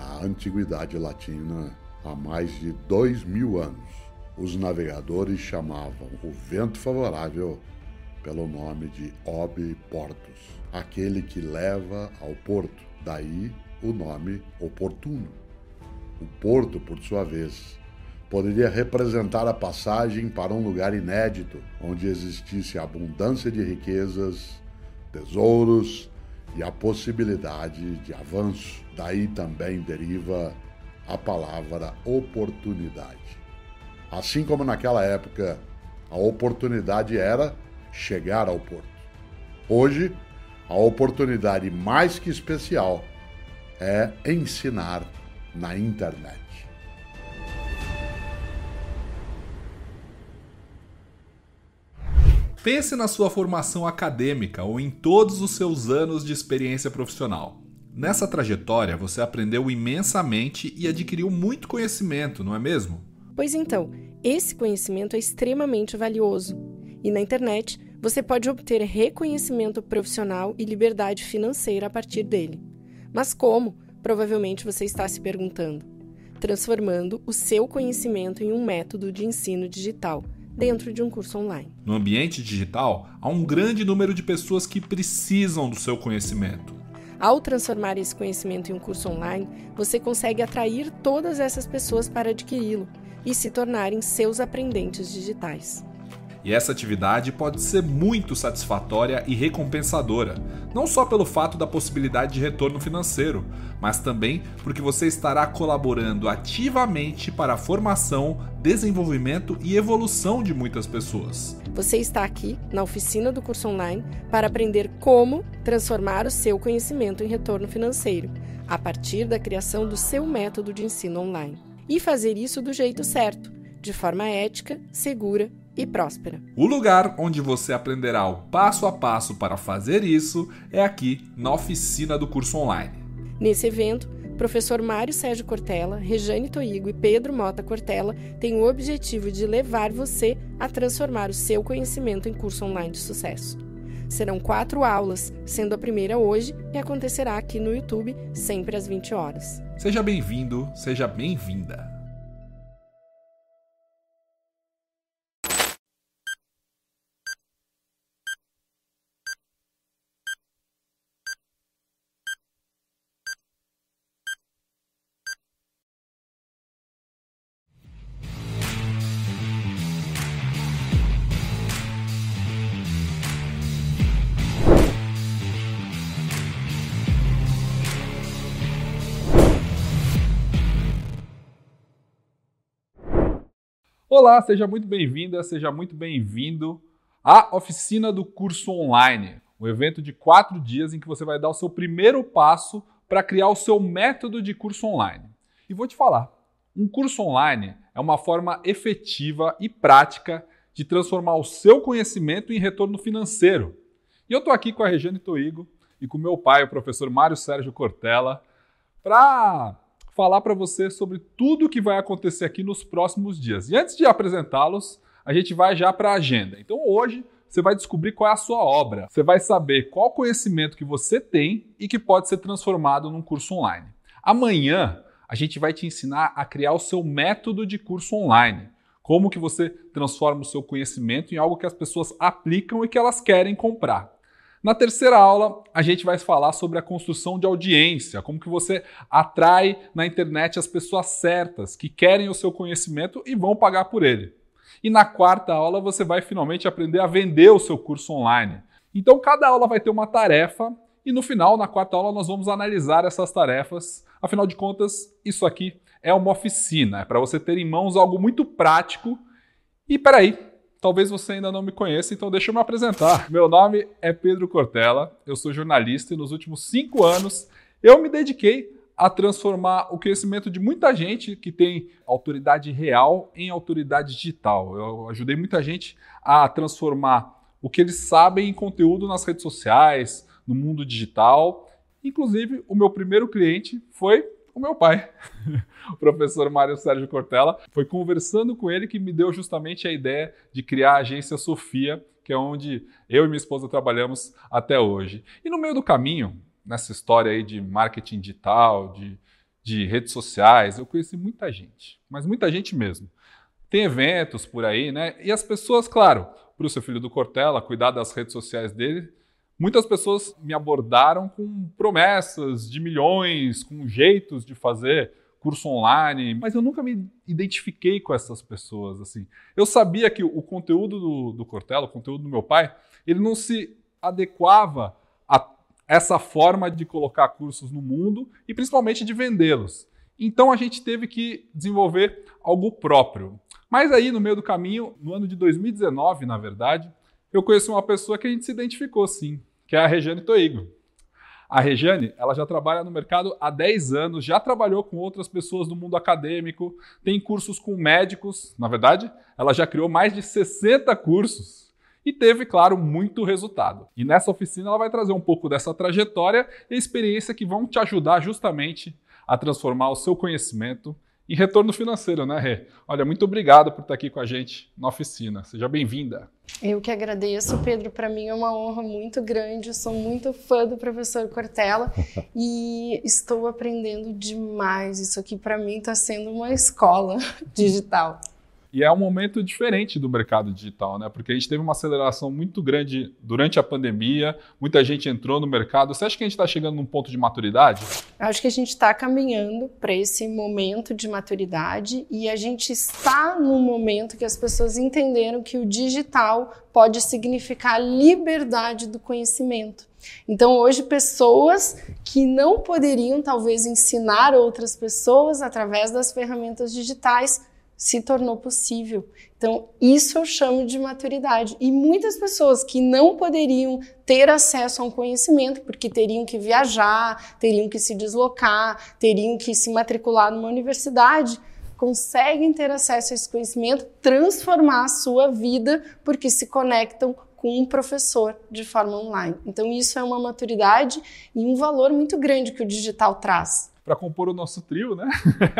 na Antiguidade Latina há mais de dois mil anos. Os navegadores chamavam o vento favorável pelo nome de Ob Portus, aquele que leva ao porto, daí o nome oportuno. O porto, por sua vez, poderia representar a passagem para um lugar inédito, onde existisse abundância de riquezas, tesouros e a possibilidade de avanço. Daí também deriva a palavra oportunidade. Assim como naquela época a oportunidade era chegar ao porto. Hoje, a oportunidade mais que especial é ensinar na internet. Pense na sua formação acadêmica ou em todos os seus anos de experiência profissional. Nessa trajetória, você aprendeu imensamente e adquiriu muito conhecimento, não é mesmo? Pois então, esse conhecimento é extremamente valioso. E na internet, você pode obter reconhecimento profissional e liberdade financeira a partir dele. Mas como? Provavelmente você está se perguntando. Transformando o seu conhecimento em um método de ensino digital dentro de um curso online. No ambiente digital, há um grande número de pessoas que precisam do seu conhecimento. Ao transformar esse conhecimento em um curso online, você consegue atrair todas essas pessoas para adquiri-lo e se tornarem seus aprendentes digitais. E essa atividade pode ser muito satisfatória e recompensadora, não só pelo fato da possibilidade de retorno financeiro, mas também porque você estará colaborando ativamente para a formação, desenvolvimento e evolução de muitas pessoas. Você está aqui na oficina do curso online para aprender como transformar o seu conhecimento em retorno financeiro, a partir da criação do seu método de ensino online. E fazer isso do jeito certo, de forma ética, segura e próspera. O lugar onde você aprenderá o passo a passo para fazer isso é aqui na oficina do curso online. Nesse evento, professor Mário Sérgio Cortella, Rejane Toigo e Pedro Mota Cortella têm o objetivo de levar você a transformar o seu conhecimento em curso online de sucesso. Serão quatro aulas, sendo a primeira hoje e acontecerá aqui no YouTube, sempre às 20 horas. Seja bem-vindo, seja bem-vinda. Olá, seja muito bem-vinda, seja muito bem-vindo à oficina do curso online, um evento de quatro dias em que você vai dar o seu primeiro passo para criar o seu método de curso online. E vou te falar, um curso online é uma forma efetiva e prática de transformar o seu conhecimento em retorno financeiro. E eu estou aqui com a Regiane Toigo e com meu pai, o professor Mário Sérgio Cortella, para falar para você sobre tudo o que vai acontecer aqui nos próximos dias. E antes de apresentá-los, a gente vai já para a agenda. Então hoje você vai descobrir qual é a sua obra. Você vai saber qual conhecimento que você tem e que pode ser transformado num curso online. Amanhã a gente vai te ensinar a criar o seu método de curso online. Como que você transforma o seu conhecimento em algo que as pessoas aplicam e que elas querem comprar. Na terceira aula, a gente vai falar sobre a construção de audiência, como que você atrai na internet as pessoas certas, que querem o seu conhecimento e vão pagar por ele. E na quarta aula, você vai finalmente aprender a vender o seu curso online. Então, cada aula vai ter uma tarefa e no final, na quarta aula, nós vamos analisar essas tarefas. Afinal de contas, isso aqui é uma oficina, é para você ter em mãos algo muito prático. E peraí, Talvez você ainda não me conheça, então deixa eu me apresentar. Meu nome é Pedro Cortella, eu sou jornalista e nos últimos cinco anos eu me dediquei a transformar o conhecimento de muita gente que tem autoridade real em autoridade digital. Eu ajudei muita gente a transformar o que eles sabem em conteúdo nas redes sociais, no mundo digital. Inclusive, o meu primeiro cliente foi o meu pai, o professor Mário Sérgio Cortella. Foi conversando com ele que me deu justamente a ideia de criar a agência Sofia, que é onde eu e minha esposa trabalhamos até hoje. E no meio do caminho, nessa história aí de marketing digital, de de redes sociais, eu conheci muita gente, mas muita gente mesmo. Tem eventos por aí, né? E as pessoas, claro, para o seu filho do Cortella, cuidar das redes sociais dele, muitas pessoas me abordaram com promessas de milhões, com jeitos de fazer curso online, mas eu nunca me identifiquei com essas pessoas. assim. Eu sabia que o conteúdo do, do Cortella, o conteúdo do meu pai, ele não se adequava a essa forma de colocar cursos no mundo e principalmente de vendê-los. Então a gente teve que desenvolver algo próprio. Mas aí, no meio do caminho, no ano de 2019, na verdade, eu conheci uma pessoa que a gente se identificou sim, que é a Regiane Toigo. A Regiane, ela já trabalha no mercado há 10 anos, já trabalhou com outras pessoas do mundo acadêmico, tem cursos com médicos, na verdade, ela já criou mais de 60 cursos e teve, claro, muito resultado. E nessa oficina ela vai trazer um pouco dessa trajetória e experiência que vão te ajudar justamente a transformar o seu conhecimento em retorno financeiro, né, Rê? Olha, muito obrigado por estar aqui com a gente na oficina. Seja bem-vinda. Eu que agradeço, Pedro. Para mim é uma honra muito grande. Eu sou muito fã do professor Cortella e estou aprendendo demais. Isso aqui para mim está sendo uma escola digital. E é um momento diferente do mercado digital, né? Porque a gente teve uma aceleração muito grande durante a pandemia, muita gente entrou no mercado. Você acha que a gente está chegando num ponto de maturidade? Acho que a gente está caminhando para esse momento de maturidade e a gente está num momento que as pessoas entenderam que o digital pode significar liberdade do conhecimento. Então, hoje, pessoas que não poderiam, talvez, ensinar outras pessoas através das ferramentas digitais se tornou possível. Então, isso eu chamo de maturidade. E muitas pessoas que não poderiam ter acesso a um conhecimento, porque teriam que viajar, teriam que se deslocar, teriam que se matricular numa universidade, conseguem ter acesso a esse conhecimento, transformar a sua vida, porque se conectam com um professor de forma online. Então, isso é uma maturidade e um valor muito grande que o digital traz para compor o nosso trio, né?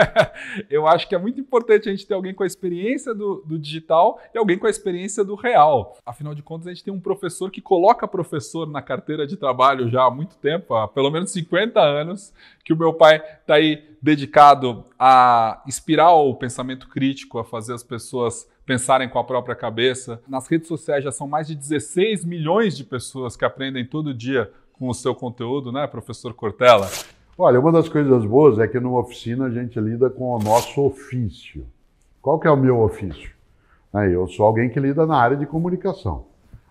eu acho que é muito importante a gente ter alguém com a experiência do, do, digital e alguém com a experiência do real. Afinal de contas, a gente tem um professor que coloca professor na carteira de trabalho já há muito tempo, há pelo menos 50 anos, que o meu pai está aí dedicado a inspirar o pensamento crítico, a fazer as pessoas pensarem com a própria cabeça. Nas redes sociais já são mais de 16 milhões de pessoas que aprendem todo dia com o seu conteúdo, né, professor Cortella? Olha, uma das coisas boas é que numa oficina a gente lida com o nosso ofício. Qual que é o meu ofício? Eu sou alguém que lida na área de comunicação.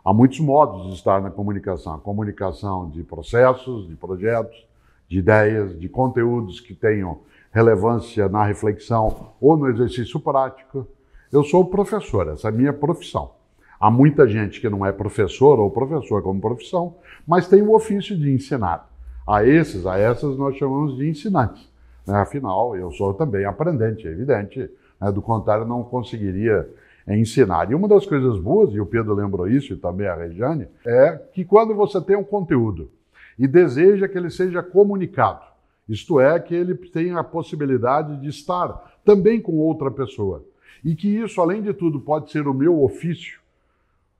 Há muitos modos de estar na comunicação. A comunicação de processos, de projetos, de ideias, de conteúdos que tenham relevância na reflexão ou no exercício prático. Eu sou professor, essa é a minha profissão. Há muita gente que não é professor ou professor como profissão, mas tem o ofício de ensinar. A esses, a essas nós chamamos de ensinantes. Né? Afinal, eu sou também aprendente, é evidente. Né? Do contrário, não conseguiria ensinar. E uma das coisas boas, e o Pedro lembrou isso, e também a Regiane, é que quando você tem um conteúdo e deseja que ele seja comunicado, isto é, que ele tenha a possibilidade de estar também com outra pessoa, e que isso, além de tudo, pode ser o meu ofício,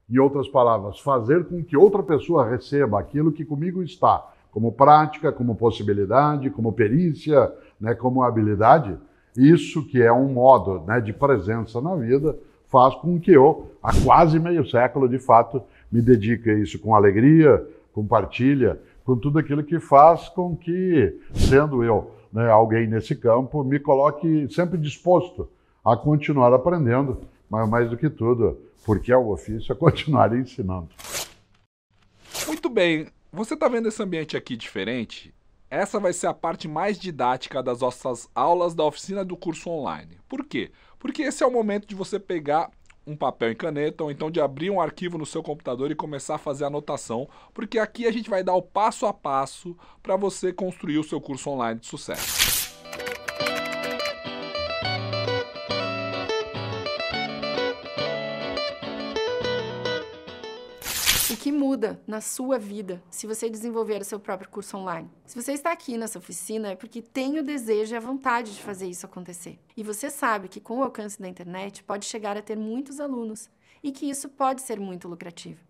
em outras palavras, fazer com que outra pessoa receba aquilo que comigo está, como prática, como possibilidade, como perícia, né, como habilidade. Isso que é um modo né, de presença na vida faz com que eu, há quase meio século, de fato, me dedique a isso com alegria, com partilha, com tudo aquilo que faz com que, sendo eu né, alguém nesse campo, me coloque sempre disposto a continuar aprendendo, mas mais do que tudo, porque é o ofício, a continuar ensinando. Muito bem. Você está vendo esse ambiente aqui diferente? Essa vai ser a parte mais didática das nossas aulas da oficina do curso online. Por quê? Porque esse é o momento de você pegar um papel e caneta, ou então de abrir um arquivo no seu computador e começar a fazer anotação, porque aqui a gente vai dar o passo a passo para você construir o seu curso online de sucesso. Que muda na sua vida se você desenvolver o seu próprio curso online. Se você está aqui nessa oficina é porque tem o desejo e a vontade de fazer isso acontecer. E você sabe que com o alcance da internet pode chegar a ter muitos alunos e que isso pode ser muito lucrativo.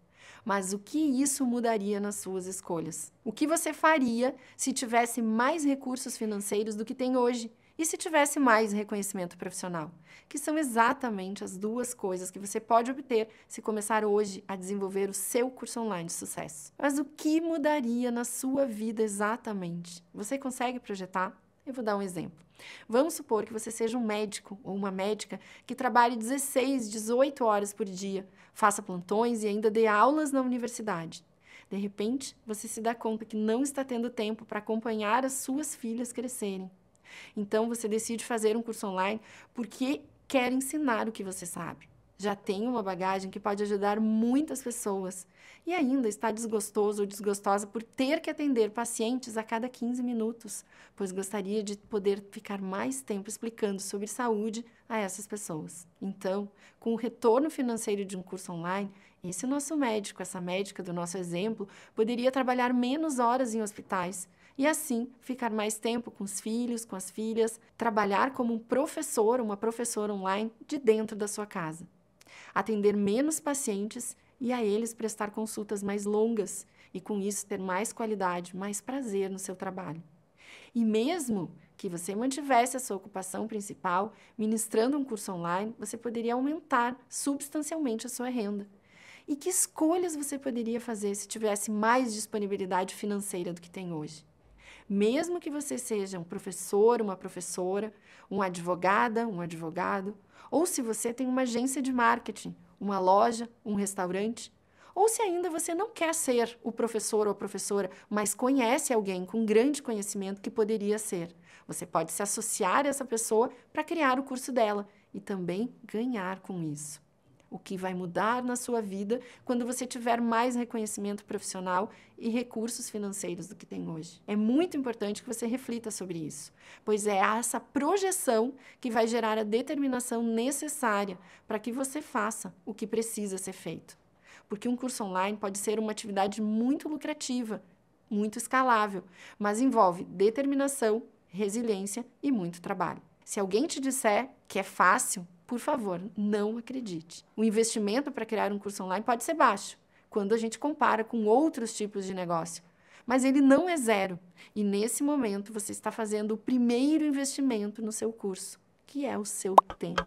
Mas o que isso mudaria nas suas escolhas? O que você faria se tivesse mais recursos financeiros do que tem hoje? E se tivesse mais reconhecimento profissional? Que são exatamente as duas coisas que você pode obter se começar hoje a desenvolver o seu curso online de sucesso. Mas o que mudaria na sua vida exatamente? Você consegue projetar? Eu vou dar um exemplo. Vamos supor que você seja um médico ou uma médica que trabalhe 16, 18 horas por dia, faça plantões e ainda dê aulas na universidade. De repente, você se dá conta que não está tendo tempo para acompanhar as suas filhas crescerem. Então, você decide fazer um curso online porque quer ensinar o que você sabe já tem uma bagagem que pode ajudar muitas pessoas e ainda está desgostoso ou desgostosa por ter que atender pacientes a cada 15 minutos, pois gostaria de poder ficar mais tempo explicando sobre saúde a essas pessoas. Então, com o retorno financeiro de um curso online, esse nosso médico, essa médica do nosso exemplo, poderia trabalhar menos horas em hospitais e assim ficar mais tempo com os filhos, com as filhas, trabalhar como um professor, uma professora online de dentro da sua casa atender menos pacientes e a eles prestar consultas mais longas e com isso ter mais qualidade, mais prazer no seu trabalho. E mesmo que você mantivesse a sua ocupação principal, ministrando um curso online, você poderia aumentar substancialmente a sua renda. E que escolhas você poderia fazer se tivesse mais disponibilidade financeira do que tem hoje? Mesmo que você seja um professor, uma professora, um advogada, um advogado, ou se você tem uma agência de marketing, uma loja, um restaurante, ou se ainda você não quer ser o professor ou a professora, mas conhece alguém com grande conhecimento que poderia ser. Você pode se associar a essa pessoa para criar o curso dela e também ganhar com isso o que vai mudar na sua vida quando você tiver mais reconhecimento profissional e recursos financeiros do que tem hoje. É muito importante que você reflita sobre isso, pois é essa projeção que vai gerar a determinação necessária para que você faça o que precisa ser feito. Porque um curso online pode ser uma atividade muito lucrativa, muito escalável, mas envolve determinação, resiliência e muito trabalho. Se alguém te disser que é fácil, por favor, não acredite. O investimento para criar um curso online pode ser baixo, quando a gente compara com outros tipos de negócio. Mas ele não é zero. E nesse momento você está fazendo o primeiro investimento no seu curso, que é o seu tempo.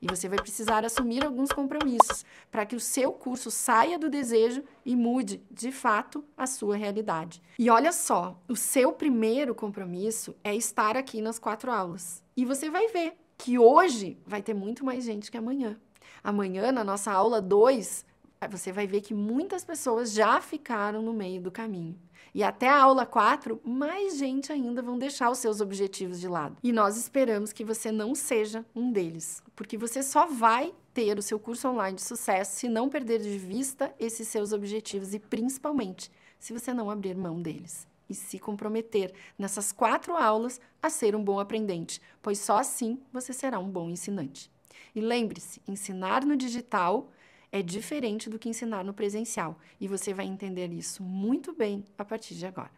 E você vai precisar assumir alguns compromissos para que o seu curso saia do desejo e mude, de fato, a sua realidade. E olha só, o seu primeiro compromisso é estar aqui nas quatro aulas. E você vai ver que hoje vai ter muito mais gente que amanhã. Amanhã, na nossa aula 2, você vai ver que muitas pessoas já ficaram no meio do caminho. E até a aula 4, mais gente ainda vão deixar os seus objetivos de lado. E nós esperamos que você não seja um deles, porque você só vai ter o seu curso online de sucesso se não perder de vista esses seus objetivos e principalmente se você não abrir mão deles e se comprometer nessas quatro aulas a ser um bom aprendente, pois só assim você será um bom ensinante. E lembre-se: ensinar no digital é diferente do que ensinar no presencial, e você vai entender isso muito bem a partir de agora.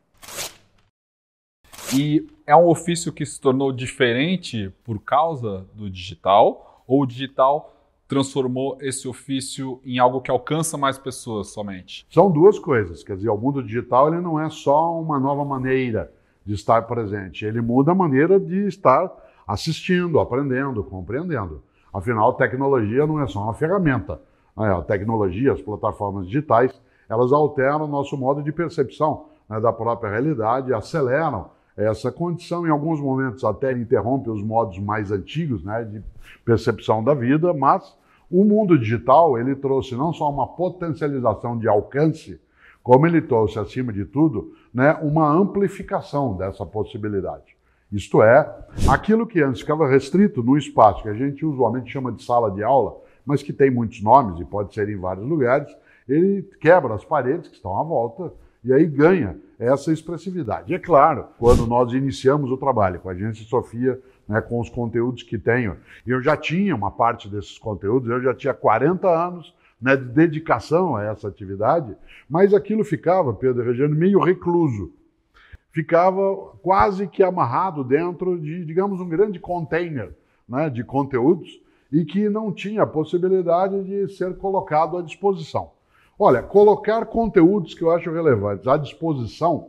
E é um ofício que se tornou diferente por causa do digital, ou o digital transformou esse ofício em algo que alcança mais pessoas somente? São duas coisas. Quer dizer, o mundo digital ele não é só uma nova maneira de estar presente, ele muda a maneira de estar assistindo, aprendendo, compreendendo. Afinal, tecnologia não é só uma ferramenta. Né? A tecnologia, as plataformas digitais, elas alteram o nosso modo de percepção né, da própria realidade, aceleram essa condição, em alguns momentos até interrompe os modos mais antigos né, de percepção da vida, mas o mundo digital, ele trouxe não só uma potencialização de alcance, como ele trouxe, acima de tudo, né, uma amplificação dessa possibilidade. Isto é, aquilo que antes ficava restrito no espaço, que a gente usualmente chama de sala de aula, mas que tem muitos nomes e pode ser em vários lugares, ele quebra as paredes que estão à volta e aí ganha essa expressividade. E é claro, quando nós iniciamos o trabalho com a Agência Sofia, né, com os conteúdos que tenho. Eu já tinha uma parte desses conteúdos, eu já tinha 40 anos né, de dedicação a essa atividade, mas aquilo ficava, Pedro Regiano, meio recluso. Ficava quase que amarrado dentro de, digamos, um grande container né, de conteúdos e que não tinha possibilidade de ser colocado à disposição. Olha, colocar conteúdos que eu acho relevantes à disposição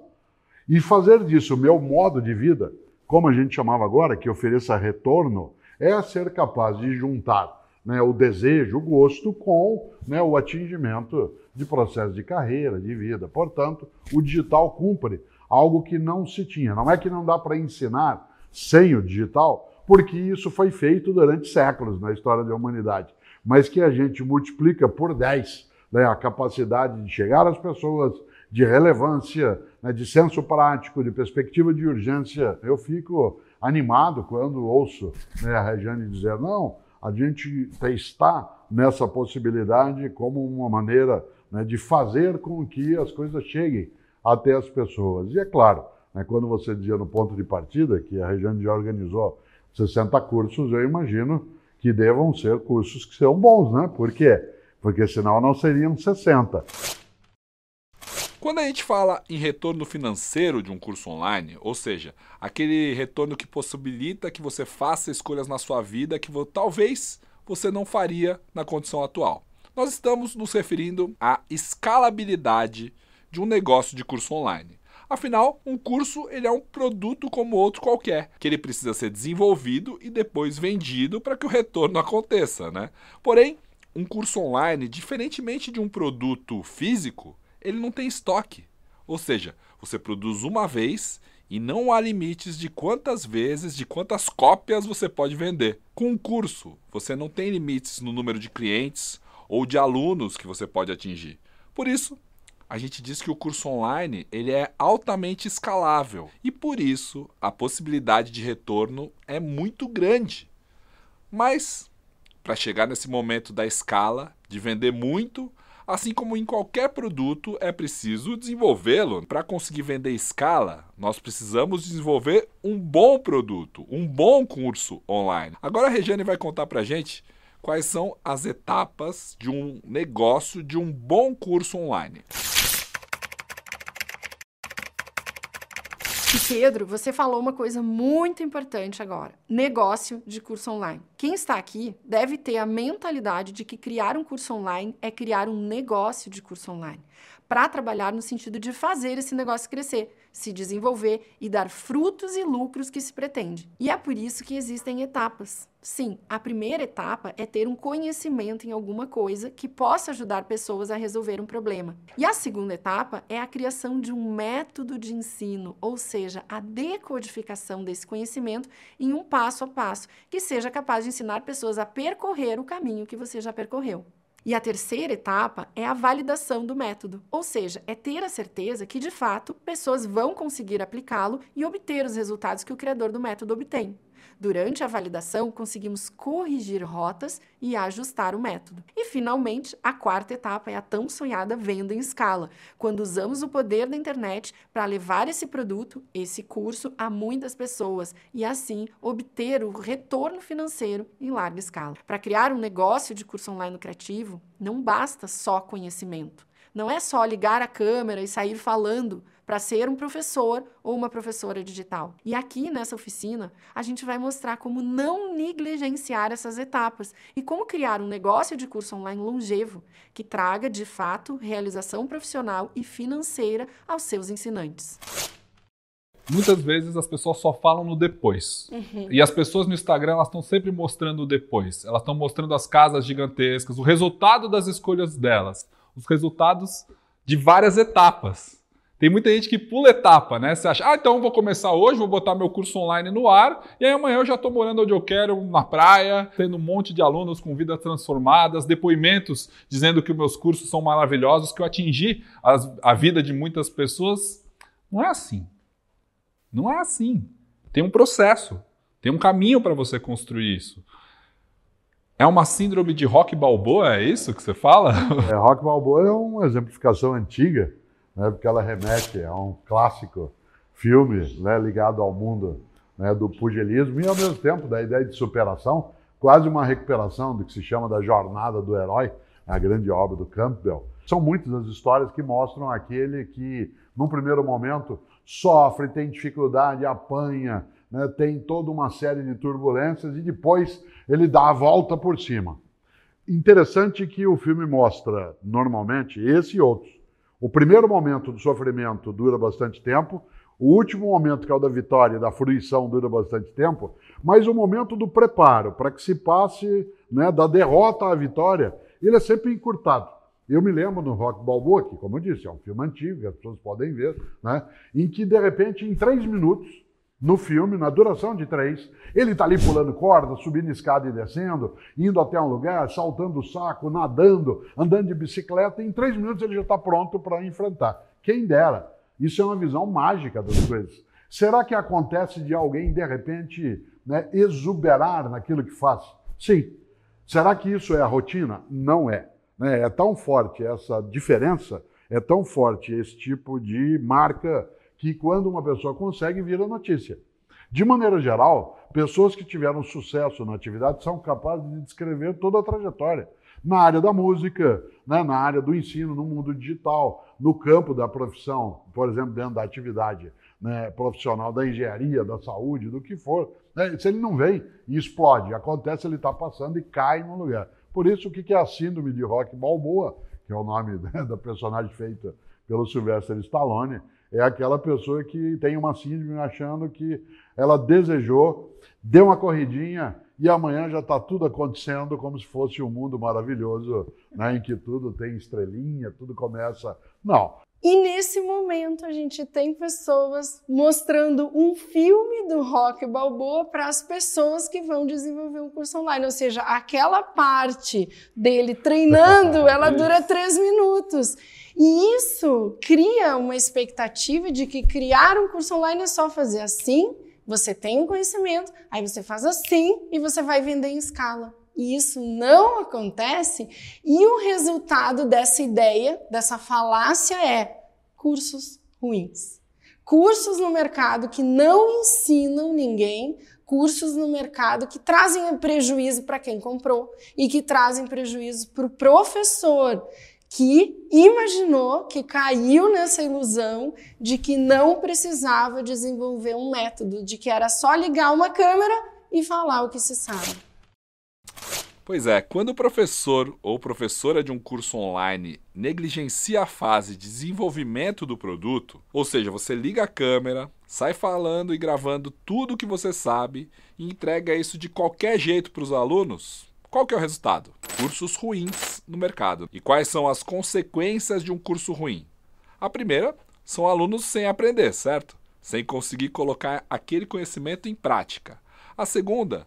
e fazer disso o meu modo de vida, como a gente chamava agora, que ofereça retorno, é ser capaz de juntar né, o desejo, o gosto com né, o atingimento de processo de carreira, de vida. Portanto, o digital cumpre algo que não se tinha. Não é que não dá para ensinar sem o digital, porque isso foi feito durante séculos na história da humanidade, mas que a gente multiplica por 10 né, a capacidade de chegar às pessoas, de relevância, né, de senso prático, de perspectiva de urgência. Eu fico animado quando ouço né, a Regiane dizer: não, a gente está nessa possibilidade como uma maneira né, de fazer com que as coisas cheguem até as pessoas. E é claro, né, quando você dizia no ponto de partida que a região já organizou 60 cursos, eu imagino que devam ser cursos que são bons, né? Por quê? Porque senão não seriam 60. Quando a gente fala em retorno financeiro de um curso online, ou seja, aquele retorno que possibilita que você faça escolhas na sua vida que talvez você não faria na condição atual. Nós estamos nos referindo à escalabilidade de um negócio de curso online. Afinal, um curso ele é um produto como outro qualquer, que ele precisa ser desenvolvido e depois vendido para que o retorno aconteça, né? Porém, um curso online, diferentemente de um produto físico, ele não tem estoque. Ou seja, você produz uma vez e não há limites de quantas vezes, de quantas cópias você pode vender. Com um curso, você não tem limites no número de clientes ou de alunos que você pode atingir. Por isso, a gente diz que o curso online ele é altamente escalável e por isso a possibilidade de retorno é muito grande. Mas para chegar nesse momento da escala, de vender muito, Assim como em qualquer produto, é preciso desenvolvê-lo. Para conseguir vender escala, nós precisamos desenvolver um bom produto, um bom curso online. Agora a Regiane vai contar para a gente quais são as etapas de um negócio de um bom curso online. Pedro, você falou uma coisa muito importante agora: negócio de curso online. Quem está aqui deve ter a mentalidade de que criar um curso online é criar um negócio de curso online para trabalhar no sentido de fazer esse negócio crescer, se desenvolver e dar frutos e lucros que se pretende. E é por isso que existem etapas. Sim, a primeira etapa é ter um conhecimento em alguma coisa que possa ajudar pessoas a resolver um problema. E a segunda etapa é a criação de um método de ensino, ou seja, a decodificação desse conhecimento em um passo a passo que seja capaz de ensinar pessoas a percorrer o caminho que você já percorreu. E a terceira etapa é a validação do método, ou seja, é ter a certeza que de fato pessoas vão conseguir aplicá-lo e obter os resultados que o criador do método obtém. Durante a validação, conseguimos corrigir rotas e ajustar o método. E, finalmente, a quarta etapa é a tão sonhada venda em escala, quando usamos o poder da internet para levar esse produto, esse curso, a muitas pessoas e, assim, obter o retorno financeiro em larga escala. Para criar um negócio de curso online lucrativo, não basta só conhecimento. Não é só ligar a câmera e sair falando para ser um professor ou uma professora digital. E aqui nessa oficina, a gente vai mostrar como não negligenciar essas etapas e como criar um negócio de curso online longevo que traga, de fato, realização profissional e financeira aos seus ensinantes. Muitas vezes as pessoas só falam no depois. Uhum. E as pessoas no Instagram elas estão sempre mostrando o depois. Elas estão mostrando as casas gigantescas, o resultado das escolhas delas, os resultados de várias etapas. Tem muita gente que pula etapa, né? Você acha, ah, então vou começar hoje, vou botar meu curso online no ar, e aí amanhã eu já estou morando onde eu quero, na praia, tendo um monte de alunos com vidas transformadas, depoimentos dizendo que os meus cursos são maravilhosos, que eu atingi as, a vida de muitas pessoas. Não é assim. Não é assim. Tem um processo, tem um caminho para você construir isso. É uma síndrome de rock balboa, é isso que você fala? É, rock balboa é uma exemplificação antiga né, porque ela remete a um clássico filme né, ligado ao mundo né, do pugilismo e, ao mesmo tempo, da ideia de superação, quase uma recuperação do que se chama da jornada do herói, a grande obra do Campbell. São muitas as histórias que mostram aquele que, num primeiro momento, sofre, tem dificuldade, apanha, né, tem toda uma série de turbulências e depois ele dá a volta por cima. Interessante que o filme mostra, normalmente, esse e outros. O primeiro momento do sofrimento dura bastante tempo, o último momento, que é o da vitória da fruição, dura bastante tempo, mas o momento do preparo, para que se passe né, da derrota à vitória, ele é sempre encurtado. Eu me lembro no Rock Balboa, que, como eu disse, é um filme antigo, as pessoas podem ver, né, em que, de repente, em três minutos, no filme, na duração de três, ele está ali pulando corda, subindo escada e descendo, indo até um lugar, saltando o saco, nadando, andando de bicicleta, e em três minutos ele já está pronto para enfrentar. Quem dera. Isso é uma visão mágica das coisas. Será que acontece de alguém, de repente, né, exuberar naquilo que faz? Sim. Será que isso é a rotina? Não é. Né? É tão forte essa diferença, é tão forte esse tipo de marca que quando uma pessoa consegue, vira notícia. De maneira geral, pessoas que tiveram sucesso na atividade são capazes de descrever toda a trajetória. Na área da música, né, na área do ensino, no mundo digital, no campo da profissão, por exemplo, dentro da atividade né, profissional da engenharia, da saúde, do que for. Né, se ele não vem e explode, acontece, ele está passando e cai no lugar. Por isso, o que é a síndrome de Rock Balboa, que é o nome né, da personagem feita pelo Sylvester Stallone, é aquela pessoa que tem uma síndrome achando que ela desejou, deu uma corridinha e amanhã já está tudo acontecendo como se fosse um mundo maravilhoso, né, em que tudo tem estrelinha, tudo começa. Não. E nesse momento a gente tem pessoas mostrando um filme do Rock Balboa para as pessoas que vão desenvolver um curso online. Ou seja, aquela parte dele treinando, ela dura três minutos. E isso cria uma expectativa de que criar um curso online é só fazer assim, você tem um conhecimento, aí você faz assim e você vai vender em escala. E isso não acontece, e o resultado dessa ideia, dessa falácia é cursos ruins. Cursos no mercado que não ensinam ninguém, cursos no mercado que trazem prejuízo para quem comprou e que trazem prejuízo para o professor que imaginou, que caiu nessa ilusão de que não precisava desenvolver um método, de que era só ligar uma câmera e falar o que se sabe. Pois é, quando o professor ou professora de um curso online negligencia a fase de desenvolvimento do produto, ou seja, você liga a câmera, sai falando e gravando tudo o que você sabe e entrega isso de qualquer jeito para os alunos, qual que é o resultado? Cursos ruins no mercado. E quais são as consequências de um curso ruim? A primeira são alunos sem aprender, certo? Sem conseguir colocar aquele conhecimento em prática. A segunda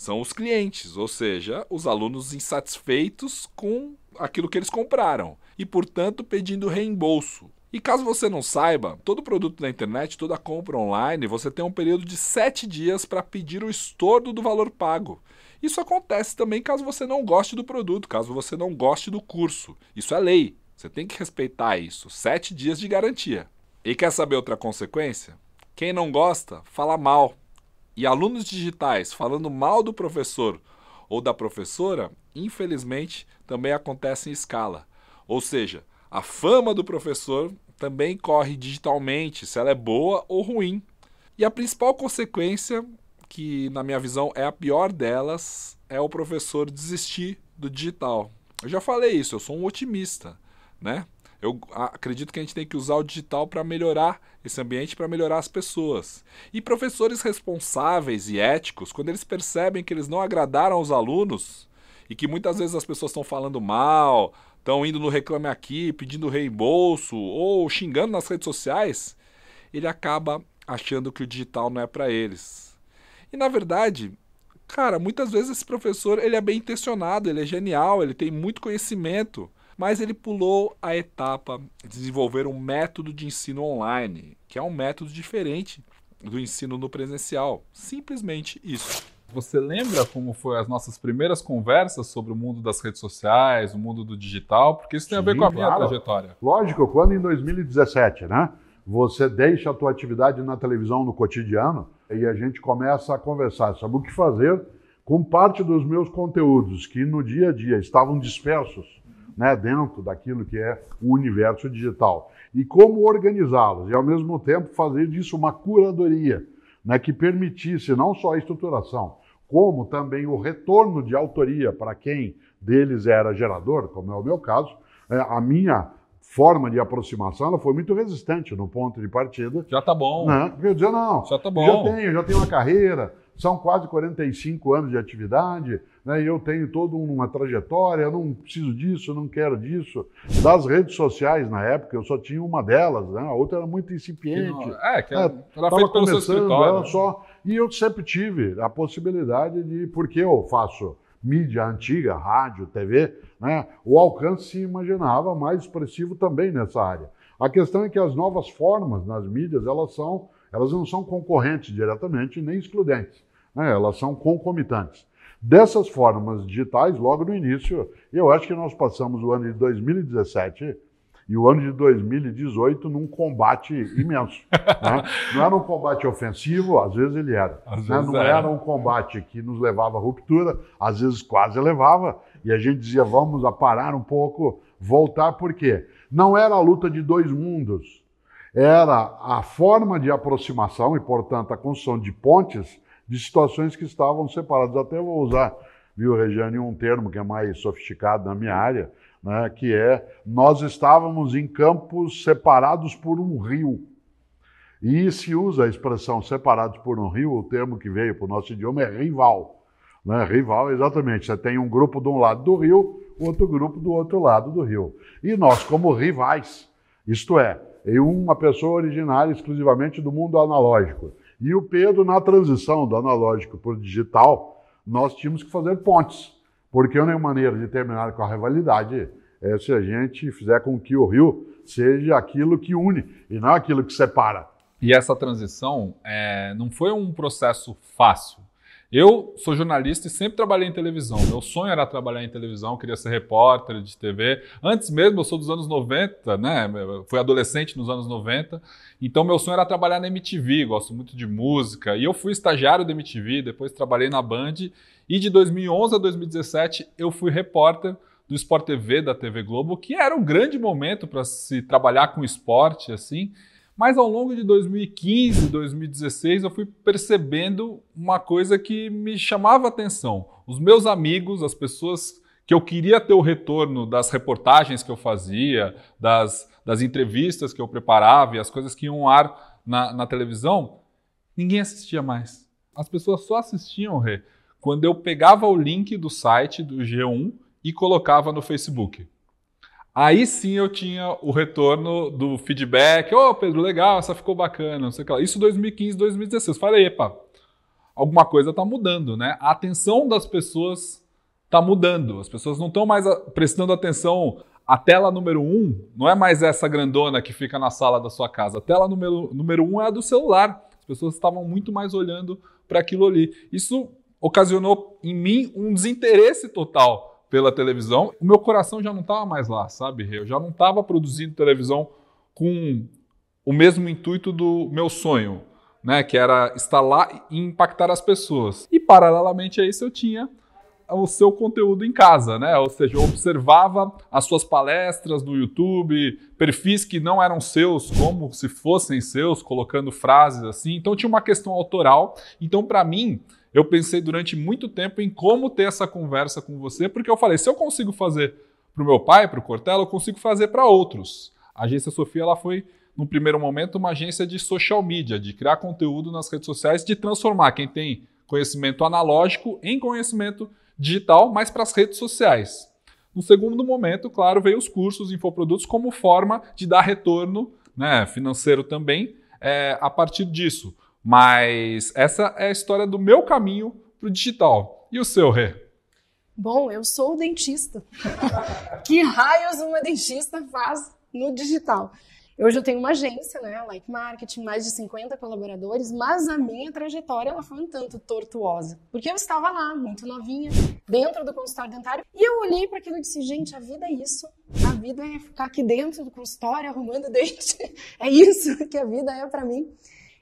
são os clientes, ou seja, os alunos insatisfeitos com aquilo que eles compraram e, portanto, pedindo reembolso. E caso você não saiba, todo produto na internet, toda compra online, você tem um período de 7 dias para pedir o estorno do valor pago. Isso acontece também caso você não goste do produto, caso você não goste do curso. Isso é lei. Você tem que respeitar isso. Sete dias de garantia. E quer saber outra consequência? Quem não gosta, fala mal. E alunos digitais falando mal do professor ou da professora, infelizmente, também acontece em escala. Ou seja, a fama do professor também corre digitalmente, se ela é boa ou ruim. E a principal consequência que, na minha visão, é a pior delas, é o professor desistir do digital. Eu já falei isso, eu sou um otimista, né? Eu acredito que a gente tem que usar o digital para melhorar esse ambiente, para melhorar as pessoas. E professores responsáveis e éticos, quando eles percebem que eles não agradaram aos alunos e que muitas vezes as pessoas estão falando mal, estão indo no Reclame Aqui, pedindo reembolso ou xingando nas redes sociais, ele acaba achando que o digital não é para eles. E na verdade, cara, muitas vezes esse professor ele é bem intencionado, ele é genial, ele tem muito conhecimento, mas ele pulou a etapa de desenvolver um método de ensino online, que é um método diferente do ensino no presencial. Simplesmente isso. Você lembra como foi as nossas primeiras conversas sobre o mundo das redes sociais, o mundo do digital? Porque isso tem Sim, a ver com a minha claro. trajetória. Lógico, quando em 2017, né? Você deixa a tua atividade na televisão no cotidiano e a gente começa a conversar sobre o que fazer com parte dos meus conteúdos que no dia a dia estavam dispersos né, dentro daquilo que é o universo digital e como organizá-los e ao mesmo tempo fazer disso uma curadoria né, que permitisse não só a estruturação, como também o retorno de autoria para quem deles era gerador, como é o meu caso, é, a minha forma de aproximação ela foi muito resistente no ponto de partida. Já tá bom. Né? Eu dizia, não, já tá bom. Já tenho, já tenho uma carreira, são quase 45 anos de atividade, né, e eu tenho toda uma trajetória, eu não preciso disso, não quero disso. Das redes sociais, na época, eu só tinha uma delas, né, a outra era muito incipiente. Que não, é, que era, é, era feito pelo seu escritório. Ela só, e eu sempre tive a possibilidade de, porque eu faço mídia antiga, rádio, TV, né, o alcance se imaginava mais expressivo também nessa área. A questão é que as novas formas nas mídias, elas são, elas não são concorrentes diretamente nem excludentes né? elas são concomitantes. Dessas formas digitais, logo no início, eu acho que nós passamos o ano de 2017 e o ano de 2018 num combate imenso. Né? Não era um combate ofensivo, às vezes ele era. Né? Não era. era um combate que nos levava à ruptura, às vezes quase levava, e a gente dizia, vamos a parar um pouco, voltar, por quê? Não era a luta de dois mundos, era a forma de aproximação e, portanto, a construção de pontes de situações que estavam separadas. Até vou usar, viu, Regiane, um termo que é mais sofisticado na minha área, né, que é nós estávamos em campos separados por um rio. E se usa a expressão separados por um rio, o termo que veio para o nosso idioma é rival. Né? Rival, exatamente. Você tem um grupo de um lado do rio, outro grupo do outro lado do rio. E nós, como rivais, isto é, uma pessoa originária exclusivamente do mundo analógico e o Pedro, na transição do analógico para o digital, nós tínhamos que fazer pontes, porque a única maneira de terminar com a rivalidade é se a gente fizer com que o Rio seja aquilo que une e não aquilo que separa. E essa transição é, não foi um processo fácil. Eu sou jornalista e sempre trabalhei em televisão. Meu sonho era trabalhar em televisão, queria ser repórter de TV. Antes mesmo, eu sou dos anos 90, né? Fui adolescente nos anos 90. Então, meu sonho era trabalhar na MTV, gosto muito de música. E eu fui estagiário da MTV, depois trabalhei na Band. E de 2011 a 2017, eu fui repórter do Sport TV da TV Globo, que era um grande momento para se trabalhar com esporte, assim. Mas ao longo de 2015, 2016, eu fui percebendo uma coisa que me chamava atenção. Os meus amigos, as pessoas que eu queria ter o retorno das reportagens que eu fazia, das, das entrevistas que eu preparava e as coisas que iam ao ar na, na televisão, ninguém assistia mais. As pessoas só assistiam, Rê, quando eu pegava o link do site do G1 e colocava no Facebook. Aí sim eu tinha o retorno do feedback. Ô, oh, Pedro, legal, essa ficou bacana, não sei o que lá. Isso 2015, 2016. Falei, epa, alguma coisa está mudando, né? A atenção das pessoas está mudando. As pessoas não estão mais prestando atenção. A tela número um não é mais essa grandona que fica na sala da sua casa. A tela número, número um é a do celular. As pessoas estavam muito mais olhando para aquilo ali. Isso ocasionou em mim um desinteresse total pela televisão, o meu coração já não estava mais lá, sabe? Eu já não estava produzindo televisão com o mesmo intuito do meu sonho, né? Que era estar lá e impactar as pessoas. E paralelamente a isso eu tinha o seu conteúdo em casa, né? Ou seja, eu observava as suas palestras no YouTube, perfis que não eram seus, como se fossem seus, colocando frases assim. Então tinha uma questão autoral. Então, para mim, eu pensei durante muito tempo em como ter essa conversa com você, porque eu falei, se eu consigo fazer para o meu pai, para o Cortella, eu consigo fazer para outros. A agência Sofia ela foi, no primeiro momento, uma agência de social media, de criar conteúdo nas redes sociais, de transformar quem tem conhecimento analógico em conhecimento digital, mas para as redes sociais. No segundo momento, claro, veio os cursos, infoprodutos, como forma de dar retorno né, financeiro também é, a partir disso. Mas essa é a história do meu caminho para o digital. E o seu, Rê? Bom, eu sou dentista. que raios uma dentista faz no digital? Hoje eu tenho uma agência, né, Like Marketing, mais de 50 colaboradores, mas a minha trajetória ela foi um tanto tortuosa, porque eu estava lá, muito novinha, dentro do consultório dentário, e eu olhei para aquilo e disse, gente, a vida é isso. A vida é ficar aqui dentro do consultório arrumando dente. É isso que a vida é para mim.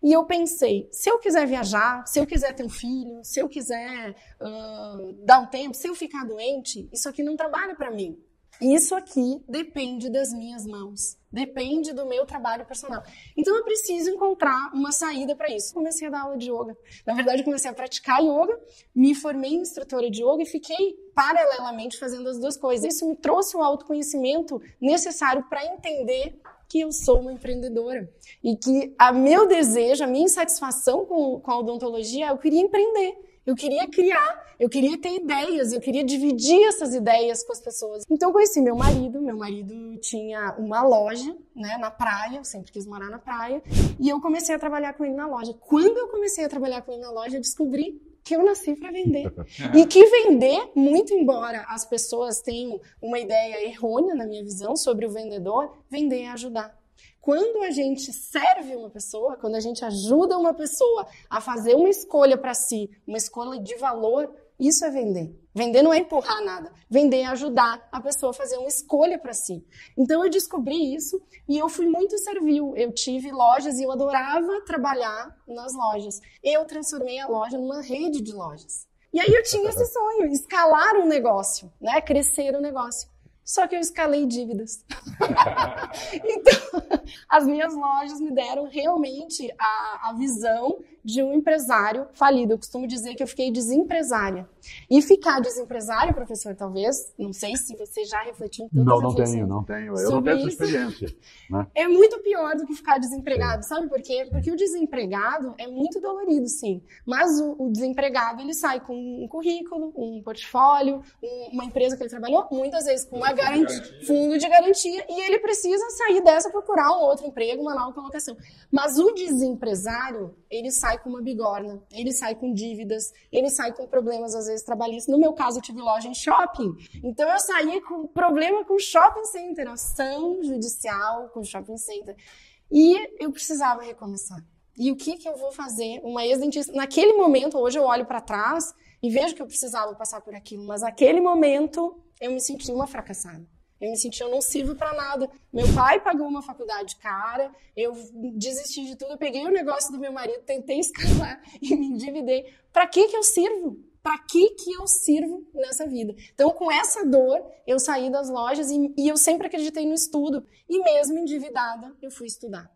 E eu pensei, se eu quiser viajar, se eu quiser ter um filho, se eu quiser uh, dar um tempo, se eu ficar doente, isso aqui não trabalha para mim. Isso aqui depende das minhas mãos, depende do meu trabalho personal. Então eu preciso encontrar uma saída para isso. Comecei a dar aula de yoga. Na verdade, comecei a praticar yoga, me formei em instrutora de yoga e fiquei paralelamente fazendo as duas coisas. Isso me trouxe o autoconhecimento necessário para entender que eu sou uma empreendedora e que a meu desejo, a minha insatisfação com, com a odontologia, eu queria empreender. Eu queria criar, eu queria ter ideias, eu queria dividir essas ideias com as pessoas. Então conheci meu marido, meu marido tinha uma loja, né, na praia, eu sempre quis morar na praia, e eu comecei a trabalhar com ele na loja. Quando eu comecei a trabalhar com ele na loja, eu descobri que eu nasci para vender. E que vender, muito embora as pessoas tenham uma ideia errônea, na minha visão, sobre o vendedor, vender é ajudar. Quando a gente serve uma pessoa, quando a gente ajuda uma pessoa a fazer uma escolha para si, uma escolha de valor, isso é vender. Vender não é empurrar nada. Vender é ajudar a pessoa a fazer uma escolha para si. Então eu descobri isso e eu fui muito servil. Eu tive lojas e eu adorava trabalhar nas lojas. Eu transformei a loja numa rede de lojas. E aí eu tinha esse sonho, escalar um negócio, né? Crescer o um negócio. Só que eu escalei dívidas. então, as minhas lojas me deram realmente a, a visão de um empresário falido. Eu costumo dizer que eu fiquei desempresária. E ficar desempresário, professor, talvez, não sei se você já refletiu em Não, não tenho, não tenho. Eu não tenho essa experiência. Né? É muito pior do que ficar desempregado, sim. sabe por quê? Porque o desempregado é muito dolorido, sim. Mas o, o desempregado, ele sai com um currículo, um portfólio, um, uma empresa que ele trabalhou, muitas vezes com uma garantia, fundo de garantia, e ele precisa sair dessa procurar um outro emprego, uma nova colocação. Mas o desempresário, ele sai com uma bigorna, ele sai com dívidas, ele sai com problemas, às vezes, trabalhistas. No meu caso, eu tive loja em shopping. Então, eu saí com problema com shopping center, ação judicial com shopping center. E eu precisava recomeçar. E o que, que eu vou fazer? Uma ex-dentista. Naquele momento, hoje eu olho para trás e vejo que eu precisava passar por aquilo, mas naquele momento eu me senti uma fracassada. Eu me senti, eu não sirvo para nada. Meu pai pagou uma faculdade cara, eu desisti de tudo, eu peguei o negócio do meu marido, tentei escalar e me endividei. Para que que eu sirvo? Para que que eu sirvo nessa vida? Então, com essa dor, eu saí das lojas e, e eu sempre acreditei no estudo. E mesmo endividada, eu fui estudar.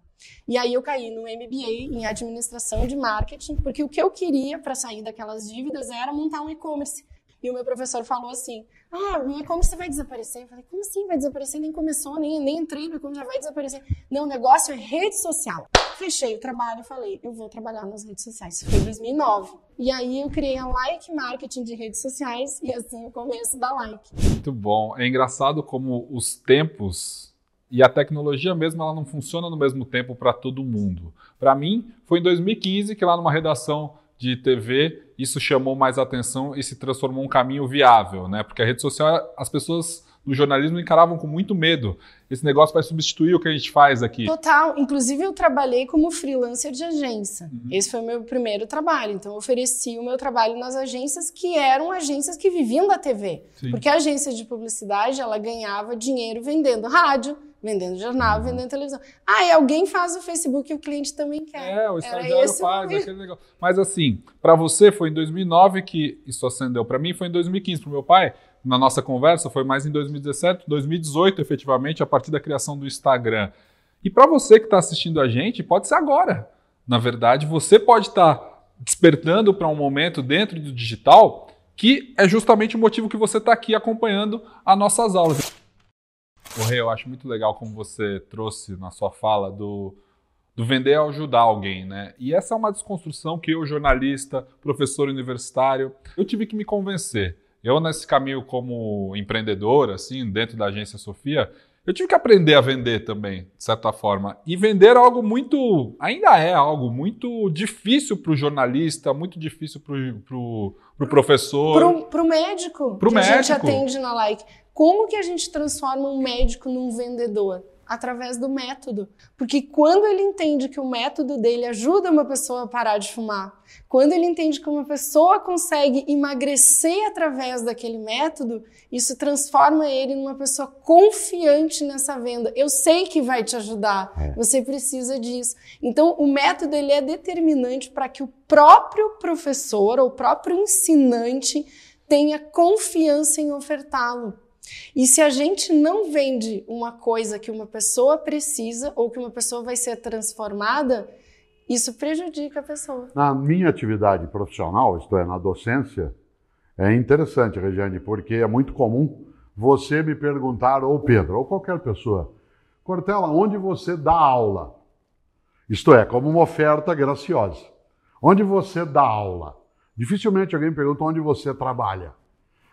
E aí eu caí no MBA em administração de marketing, porque o que eu queria para sair daquelas dívidas era montar um e-commerce. E o meu professor falou assim: Ah, o e-commerce vai desaparecer. Eu falei: Como assim vai desaparecer? Nem começou, nem, nem entrei e-commerce, já vai desaparecer. Não, o negócio é rede social. Fechei o trabalho e falei: Eu vou trabalhar nas redes sociais. Isso foi em 2009. E aí eu criei a Like Marketing de redes sociais e assim o começo da Like. Muito bom. É engraçado como os tempos e a tecnologia mesmo ela não funciona no mesmo tempo para todo mundo. Para mim, foi em 2015 que lá numa redação de TV, isso chamou mais atenção e se transformou um caminho viável, né? Porque a rede social, as pessoas no jornalismo encaravam com muito medo. Esse negócio vai substituir o que a gente faz aqui. Total. Inclusive, eu trabalhei como freelancer de agência. Uhum. Esse foi o meu primeiro trabalho. Então, eu ofereci o meu trabalho nas agências que eram agências que viviam da TV. Sim. Porque a agência de publicidade, ela ganhava dinheiro vendendo rádio, vendendo jornal, uhum. vendendo televisão. Ah, e alguém faz o Facebook e o cliente também quer. É, o estagiário faz, aquele negócio. Mas assim, para você foi em 2009 que isso acendeu. Para mim foi em 2015. Para meu pai, na nossa conversa, foi mais em 2017, 2018, efetivamente, a partir da criação do Instagram. E para você que está assistindo a gente, pode ser agora. Na verdade, você pode estar tá despertando para um momento dentro do digital que é justamente o motivo que você está aqui acompanhando as nossas aulas. O Rei, eu acho muito legal como você trouxe na sua fala do, do vender ao ajudar alguém, né? E essa é uma desconstrução que eu, jornalista, professor universitário, eu tive que me convencer. Eu, nesse caminho como empreendedor, assim, dentro da agência Sofia, eu tive que aprender a vender também, de certa forma. E vender algo muito. ainda é algo muito difícil para o jornalista, muito difícil para o pro, pro professor. Para o médico. Para o médico. A gente atende na Like. Como que a gente transforma um médico num vendedor? Através do método. Porque quando ele entende que o método dele ajuda uma pessoa a parar de fumar, quando ele entende que uma pessoa consegue emagrecer através daquele método, isso transforma ele numa pessoa confiante nessa venda. Eu sei que vai te ajudar, é. você precisa disso. Então, o método ele é determinante para que o próprio professor ou o próprio ensinante tenha confiança em ofertá-lo. E se a gente não vende uma coisa que uma pessoa precisa ou que uma pessoa vai ser transformada, isso prejudica a pessoa. Na minha atividade profissional, isto é, na docência, é interessante, Regiane, porque é muito comum você me perguntar, ou Pedro, ou qualquer pessoa, Cortella, onde você dá aula? Isto é, como uma oferta graciosa. Onde você dá aula? Dificilmente alguém pergunta onde você trabalha.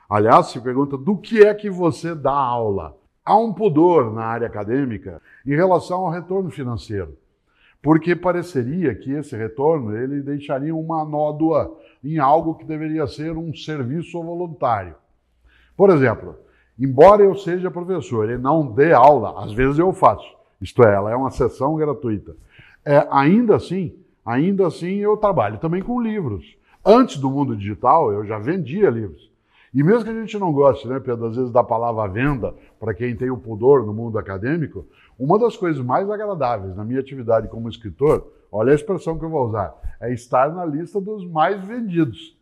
Aliás, se pergunta do que é que você dá aula. Há um pudor na área acadêmica em relação ao retorno financeiro, porque pareceria que esse retorno ele deixaria uma nódoa em algo que deveria ser um serviço voluntário. Por exemplo, embora eu seja professor e não dê aula, às vezes eu faço, isto é, ela é uma sessão gratuita. É, ainda assim, ainda assim eu trabalho também com livros. Antes do mundo digital, eu já vendia livros. E mesmo que a gente não goste, né, Pedro, às vezes da palavra venda, para quem tem o pudor no mundo acadêmico, uma das coisas mais agradáveis na minha atividade como escritor, olha a expressão que eu vou usar, é estar na lista dos mais vendidos.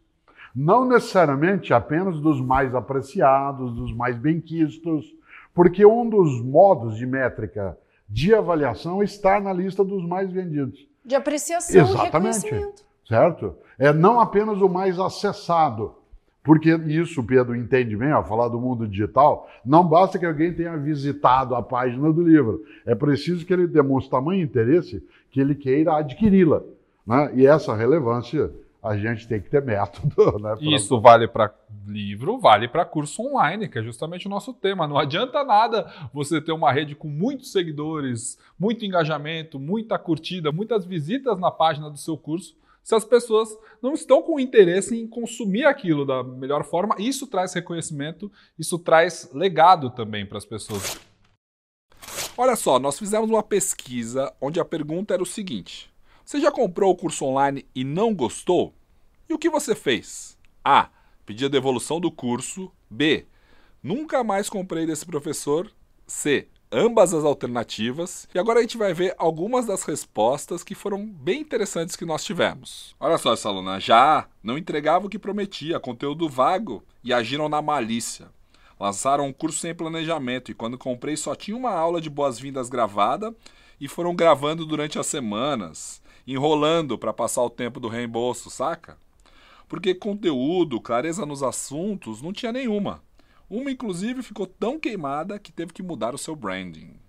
Não necessariamente apenas dos mais apreciados, dos mais benquistos, porque um dos modos de métrica de avaliação é estar na lista dos mais vendidos. De apreciação Exatamente, e reconhecimento. Certo? É não apenas o mais acessado, porque isso, Pedro, entende bem, ao falar do mundo digital, não basta que alguém tenha visitado a página do livro. É preciso que ele demonstre tamanho interesse que ele queira adquiri-la. Né? E essa relevância a gente tem que ter método. Né, pra... Isso vale para livro, vale para curso online, que é justamente o nosso tema. Não adianta nada você ter uma rede com muitos seguidores, muito engajamento, muita curtida, muitas visitas na página do seu curso se as pessoas não estão com interesse em consumir aquilo da melhor forma, isso traz reconhecimento, isso traz legado também para as pessoas. Olha só, nós fizemos uma pesquisa onde a pergunta era o seguinte: Você já comprou o curso online e não gostou? E o que você fez? A. Pedi a devolução do curso. B. Nunca mais comprei desse professor. C ambas as alternativas. E agora a gente vai ver algumas das respostas que foram bem interessantes que nós tivemos. Olha só essa aluna, já não entregava o que prometia, conteúdo vago e agiram na malícia. Lançaram um curso sem planejamento e quando comprei só tinha uma aula de boas-vindas gravada e foram gravando durante as semanas, enrolando para passar o tempo do reembolso, saca? Porque conteúdo, clareza nos assuntos, não tinha nenhuma. Uma, inclusive, ficou tão queimada que teve que mudar o seu branding.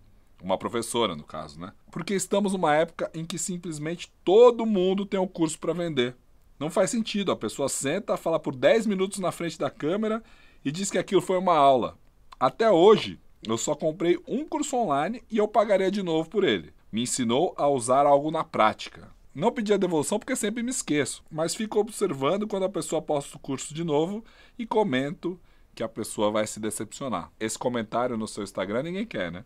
Uma professora, no caso, né? Porque estamos numa época em que simplesmente todo mundo tem um curso para vender. Não faz sentido. A pessoa senta, fala por 10 minutos na frente da câmera e diz que aquilo foi uma aula. Até hoje, eu só comprei um curso online e eu pagaria de novo por ele. Me ensinou a usar algo na prática. Não pedi a devolução porque sempre me esqueço, mas fico observando quando a pessoa posta o curso de novo e comento que a pessoa vai se decepcionar. Esse comentário no seu Instagram ninguém quer, né?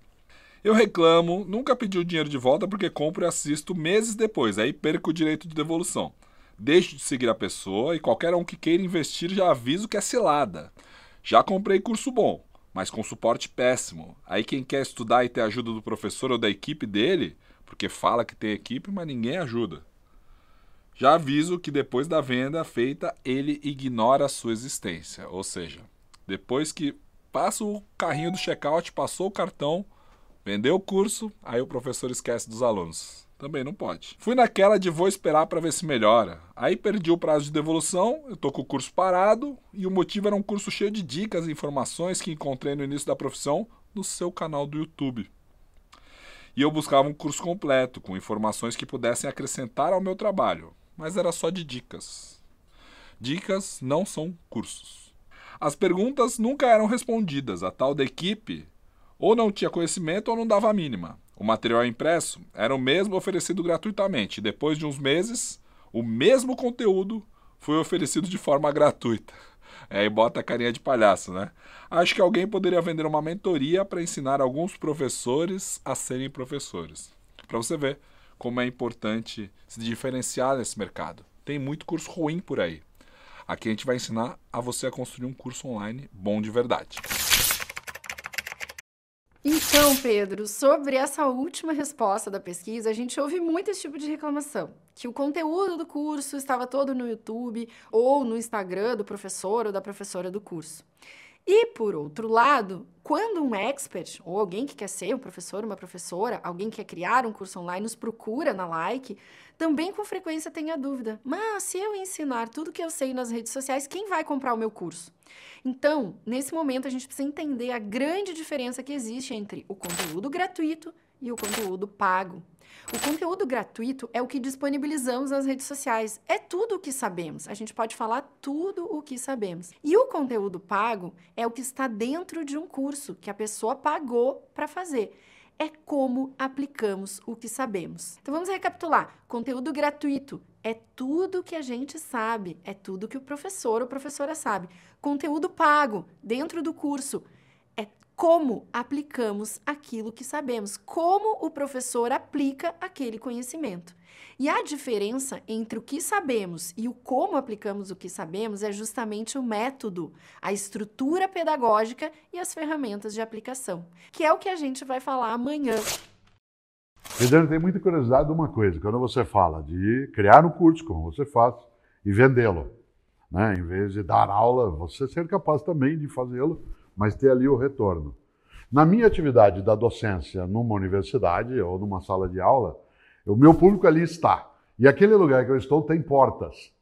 Eu reclamo, nunca pedi o dinheiro de volta porque compro e assisto meses depois, aí perco o direito de devolução. Deixo de seguir a pessoa e qualquer um que queira investir já aviso que é cilada. Já comprei curso bom, mas com suporte péssimo. Aí quem quer estudar e ter ajuda do professor ou da equipe dele, porque fala que tem equipe, mas ninguém ajuda. Já aviso que depois da venda feita, ele ignora a sua existência, ou seja, depois que passa o carrinho do checkout, passou o cartão, vendeu o curso, aí o professor esquece dos alunos. Também não pode. Fui naquela de vou esperar para ver se melhora. Aí perdi o prazo de devolução, eu tô com o curso parado e o motivo era um curso cheio de dicas e informações que encontrei no início da profissão no seu canal do YouTube. E eu buscava um curso completo, com informações que pudessem acrescentar ao meu trabalho, mas era só de dicas. Dicas não são cursos. As perguntas nunca eram respondidas. A tal da equipe ou não tinha conhecimento ou não dava a mínima. O material impresso era o mesmo oferecido gratuitamente. Depois de uns meses, o mesmo conteúdo foi oferecido de forma gratuita. É, e bota a carinha de palhaço, né? Acho que alguém poderia vender uma mentoria para ensinar alguns professores a serem professores. Para você ver como é importante se diferenciar nesse mercado. Tem muito curso ruim por aí. Aqui a gente vai ensinar a você a construir um curso online bom de verdade. Então, Pedro, sobre essa última resposta da pesquisa, a gente ouve muito esse tipo de reclamação. Que o conteúdo do curso estava todo no YouTube ou no Instagram do professor ou da professora do curso. E, por outro lado, quando um expert, ou alguém que quer ser um professor, uma professora, alguém que quer criar um curso online, nos procura na Like, também com frequência tem a dúvida: mas se eu ensinar tudo que eu sei nas redes sociais, quem vai comprar o meu curso? Então, nesse momento, a gente precisa entender a grande diferença que existe entre o conteúdo gratuito e o conteúdo pago. O conteúdo gratuito é o que disponibilizamos nas redes sociais. É tudo o que sabemos. A gente pode falar tudo o que sabemos. E o conteúdo pago é o que está dentro de um curso que a pessoa pagou para fazer é como aplicamos o que sabemos. Então vamos recapitular. Conteúdo gratuito é tudo que a gente sabe, é tudo que o professor ou professora sabe. Conteúdo pago dentro do curso como aplicamos aquilo que sabemos, como o professor aplica aquele conhecimento. E a diferença entre o que sabemos e o como aplicamos o que sabemos é justamente o método, a estrutura pedagógica e as ferramentas de aplicação, que é o que a gente vai falar amanhã. Regiane, tem muita curiosidade de uma coisa, quando você fala de criar um curso, como você faz, e vendê-lo, né? em vez de dar aula, você ser capaz também de fazê-lo, mas ter ali o retorno. Na minha atividade da docência numa universidade ou numa sala de aula, o meu público ali está. E aquele lugar que eu estou tem portas.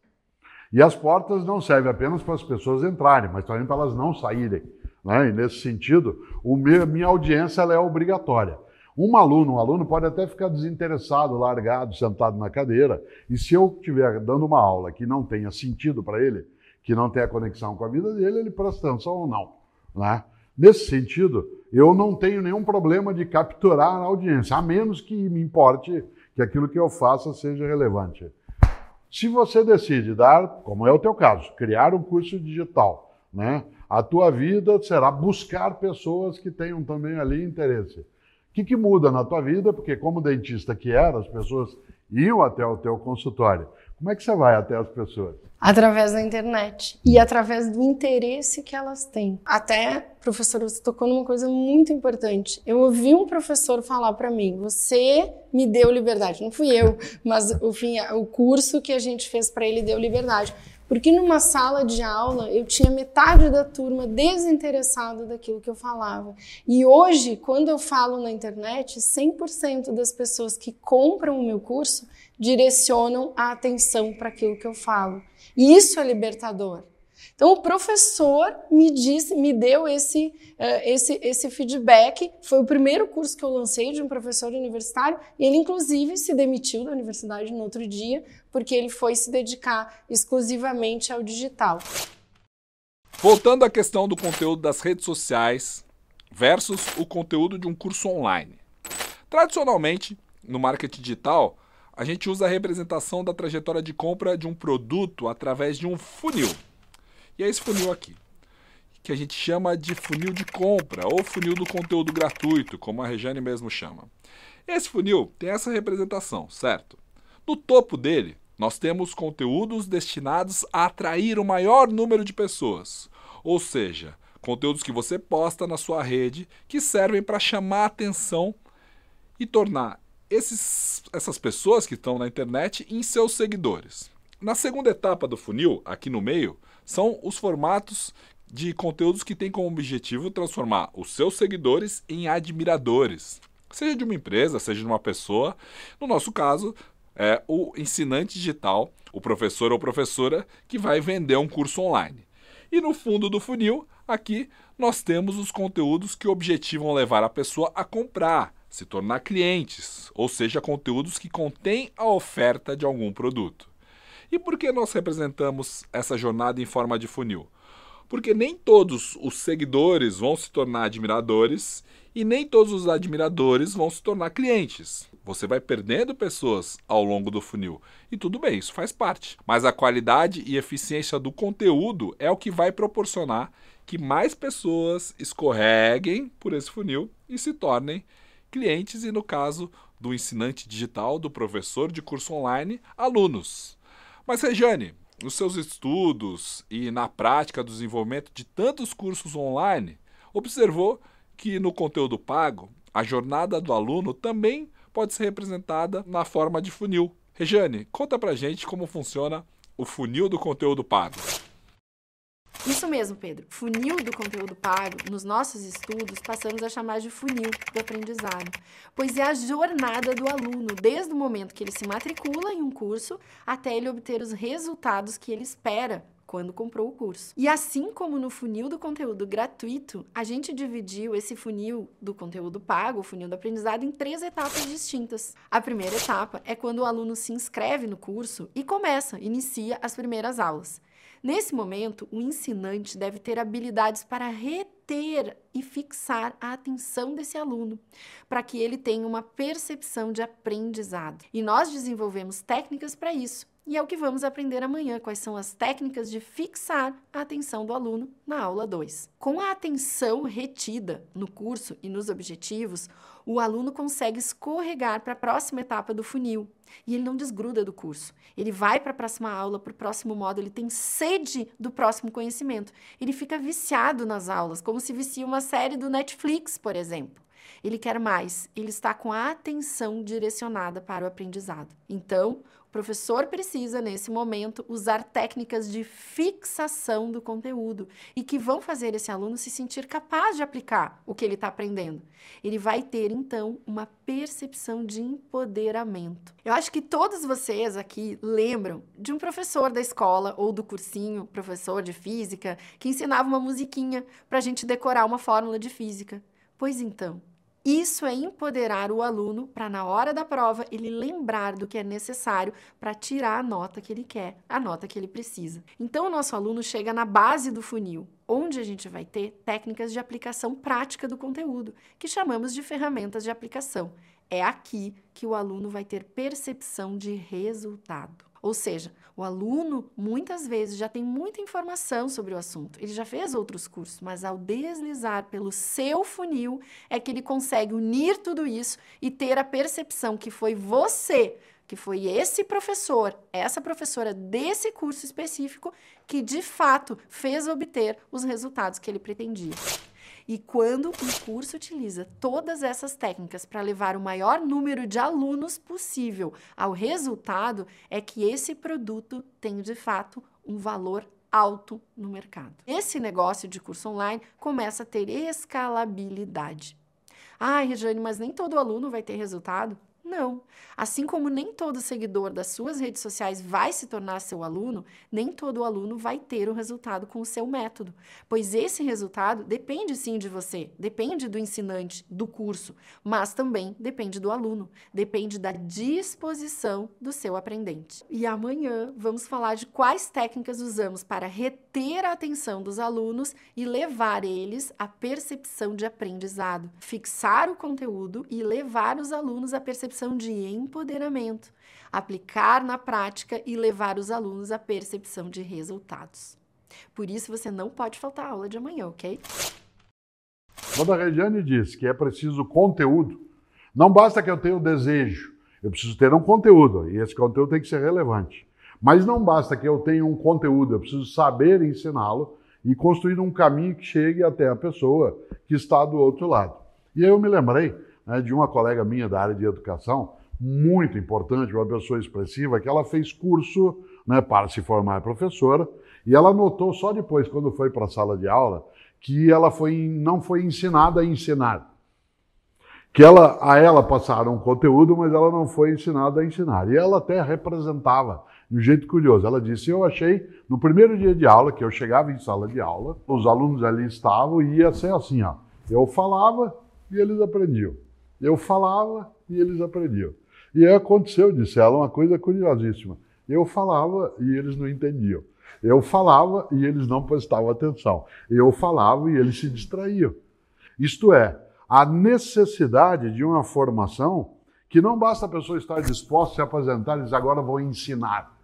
E as portas não servem apenas para as pessoas entrarem, mas também para elas não saírem. Né? E nesse sentido, meu, minha audiência é obrigatória. Um aluno, um aluno pode até ficar desinteressado, largado, sentado na cadeira, e se eu estiver dando uma aula que não tenha sentido para ele, que não tenha conexão com a vida dele, ele presta atenção ou não. Né? Nesse sentido, eu não tenho nenhum problema de capturar a audiência, a menos que me importe que aquilo que eu faça seja relevante. Se você decide dar, como é o teu caso, criar um curso digital, né? A tua vida será buscar pessoas que tenham também ali interesse. O que, que muda na tua vida? Porque como dentista que era, as pessoas iam até o teu consultório. Como é que você vai até as pessoas? Através da internet e através do interesse que elas têm. Até, professor, você tocou numa coisa muito importante. Eu ouvi um professor falar para mim: você me deu liberdade. Não fui eu, mas o curso que a gente fez para ele deu liberdade. Porque numa sala de aula eu tinha metade da turma desinteressada daquilo que eu falava. E hoje, quando eu falo na internet, 100% das pessoas que compram o meu curso direcionam a atenção para aquilo que eu falo. E isso é libertador. Então o professor me disse, me deu esse, uh, esse, esse feedback. Foi o primeiro curso que eu lancei de um professor universitário. E ele inclusive se demitiu da universidade no outro dia porque ele foi se dedicar exclusivamente ao digital. Voltando à questão do conteúdo das redes sociais versus o conteúdo de um curso online. Tradicionalmente, no marketing digital, a gente usa a representação da trajetória de compra de um produto através de um funil. E é esse funil aqui, que a gente chama de funil de compra ou funil do conteúdo gratuito, como a Regiane mesmo chama. Esse funil tem essa representação, certo? No topo dele, nós temos conteúdos destinados a atrair o maior número de pessoas, ou seja, conteúdos que você posta na sua rede que servem para chamar a atenção e tornar esses, essas pessoas que estão na internet em seus seguidores. Na segunda etapa do funil, aqui no meio, são os formatos de conteúdos que têm como objetivo transformar os seus seguidores em admiradores, seja de uma empresa, seja de uma pessoa. No nosso caso, é o ensinante digital, o professor ou professora que vai vender um curso online. E no fundo do funil, aqui nós temos os conteúdos que objetivam levar a pessoa a comprar, se tornar clientes, ou seja, conteúdos que contêm a oferta de algum produto. E por que nós representamos essa jornada em forma de funil? Porque nem todos os seguidores vão se tornar admiradores e nem todos os admiradores vão se tornar clientes. Você vai perdendo pessoas ao longo do funil. E tudo bem, isso faz parte. Mas a qualidade e eficiência do conteúdo é o que vai proporcionar que mais pessoas escorreguem por esse funil e se tornem clientes e, no caso do ensinante digital, do professor de curso online, alunos. Mas, Rejane, nos seus estudos e na prática do desenvolvimento de tantos cursos online, observou que no conteúdo pago, a jornada do aluno também pode ser representada na forma de funil. Rejane, conta pra gente como funciona o funil do conteúdo pago. Isso mesmo, Pedro. Funil do conteúdo pago, nos nossos estudos, passamos a chamar de funil do aprendizado, pois é a jornada do aluno, desde o momento que ele se matricula em um curso até ele obter os resultados que ele espera quando comprou o curso. E assim como no funil do conteúdo gratuito, a gente dividiu esse funil do conteúdo pago, o funil do aprendizado, em três etapas distintas. A primeira etapa é quando o aluno se inscreve no curso e começa, inicia as primeiras aulas. Nesse momento, o ensinante deve ter habilidades para reter e fixar a atenção desse aluno, para que ele tenha uma percepção de aprendizado. E nós desenvolvemos técnicas para isso. E é o que vamos aprender amanhã, quais são as técnicas de fixar a atenção do aluno na aula 2. Com a atenção retida no curso e nos objetivos, o aluno consegue escorregar para a próxima etapa do funil e ele não desgruda do curso. Ele vai para a próxima aula, para o próximo módulo, ele tem sede do próximo conhecimento. Ele fica viciado nas aulas, como se vicia uma série do Netflix, por exemplo. Ele quer mais, ele está com a atenção direcionada para o aprendizado. Então, o professor precisa, nesse momento, usar técnicas de fixação do conteúdo e que vão fazer esse aluno se sentir capaz de aplicar o que ele está aprendendo. Ele vai ter, então, uma percepção de empoderamento. Eu acho que todos vocês aqui lembram de um professor da escola ou do cursinho, professor de física, que ensinava uma musiquinha para a gente decorar uma fórmula de física. Pois então, isso é empoderar o aluno para, na hora da prova, ele lembrar do que é necessário para tirar a nota que ele quer, a nota que ele precisa. Então, o nosso aluno chega na base do funil, onde a gente vai ter técnicas de aplicação prática do conteúdo, que chamamos de ferramentas de aplicação. É aqui que o aluno vai ter percepção de resultado. Ou seja, o aluno muitas vezes já tem muita informação sobre o assunto, ele já fez outros cursos, mas ao deslizar pelo seu funil é que ele consegue unir tudo isso e ter a percepção que foi você, que foi esse professor, essa professora desse curso específico que de fato fez obter os resultados que ele pretendia. E quando o curso utiliza todas essas técnicas para levar o maior número de alunos possível ao resultado, é que esse produto tem de fato um valor alto no mercado. Esse negócio de curso online começa a ter escalabilidade. Ah, Regiane, mas nem todo aluno vai ter resultado? Não. Assim como nem todo seguidor das suas redes sociais vai se tornar seu aluno, nem todo aluno vai ter o resultado com o seu método. Pois esse resultado depende sim de você, depende do ensinante, do curso, mas também depende do aluno, depende da disposição do seu aprendente. E amanhã vamos falar de quais técnicas usamos para reter a atenção dos alunos e levar eles à percepção de aprendizado, fixar o conteúdo e levar os alunos à percepção percepção de empoderamento, aplicar na prática e levar os alunos à percepção de resultados. Por isso, você não pode faltar a aula de amanhã, ok? Quando a Regiane diz que é preciso conteúdo, não basta que eu tenha o desejo, eu preciso ter um conteúdo, e esse conteúdo tem que ser relevante. Mas não basta que eu tenha um conteúdo, eu preciso saber ensiná-lo e construir um caminho que chegue até a pessoa que está do outro lado. E aí eu me lembrei né, de uma colega minha da área de educação, muito importante, uma pessoa expressiva, que ela fez curso né, para se formar professora, e ela notou só depois, quando foi para a sala de aula, que ela foi, não foi ensinada a ensinar. Que ela, a ela passaram conteúdo, mas ela não foi ensinada a ensinar. E ela até representava de um jeito curioso. Ela disse: Eu achei, no primeiro dia de aula, que eu chegava em sala de aula, os alunos ali estavam e ia ser assim: ó, eu falava e eles aprendiam. Eu falava e eles aprendiam. E aconteceu, disse ela, uma coisa curiosíssima. Eu falava e eles não entendiam. Eu falava e eles não prestavam atenção. Eu falava e eles se distraíam. Isto é, a necessidade de uma formação que não basta a pessoa estar disposta a se apresentar e dizer agora vou ensinar.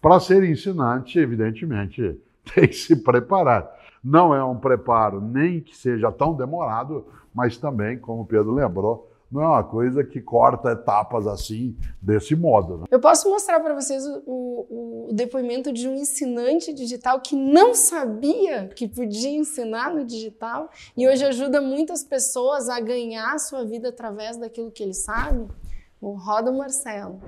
Para ser ensinante, evidentemente, tem que se preparar. Não é um preparo nem que seja tão demorado, mas também, como Pedro lembrou, não é uma coisa que corta etapas assim, desse modo. Né? Eu posso mostrar para vocês o, o, o, depoimento de um ensinante digital que não sabia que podia ensinar no digital e hoje ajuda muitas pessoas a ganhar a sua vida através daquilo que ele sabe. O Roda Marcelo.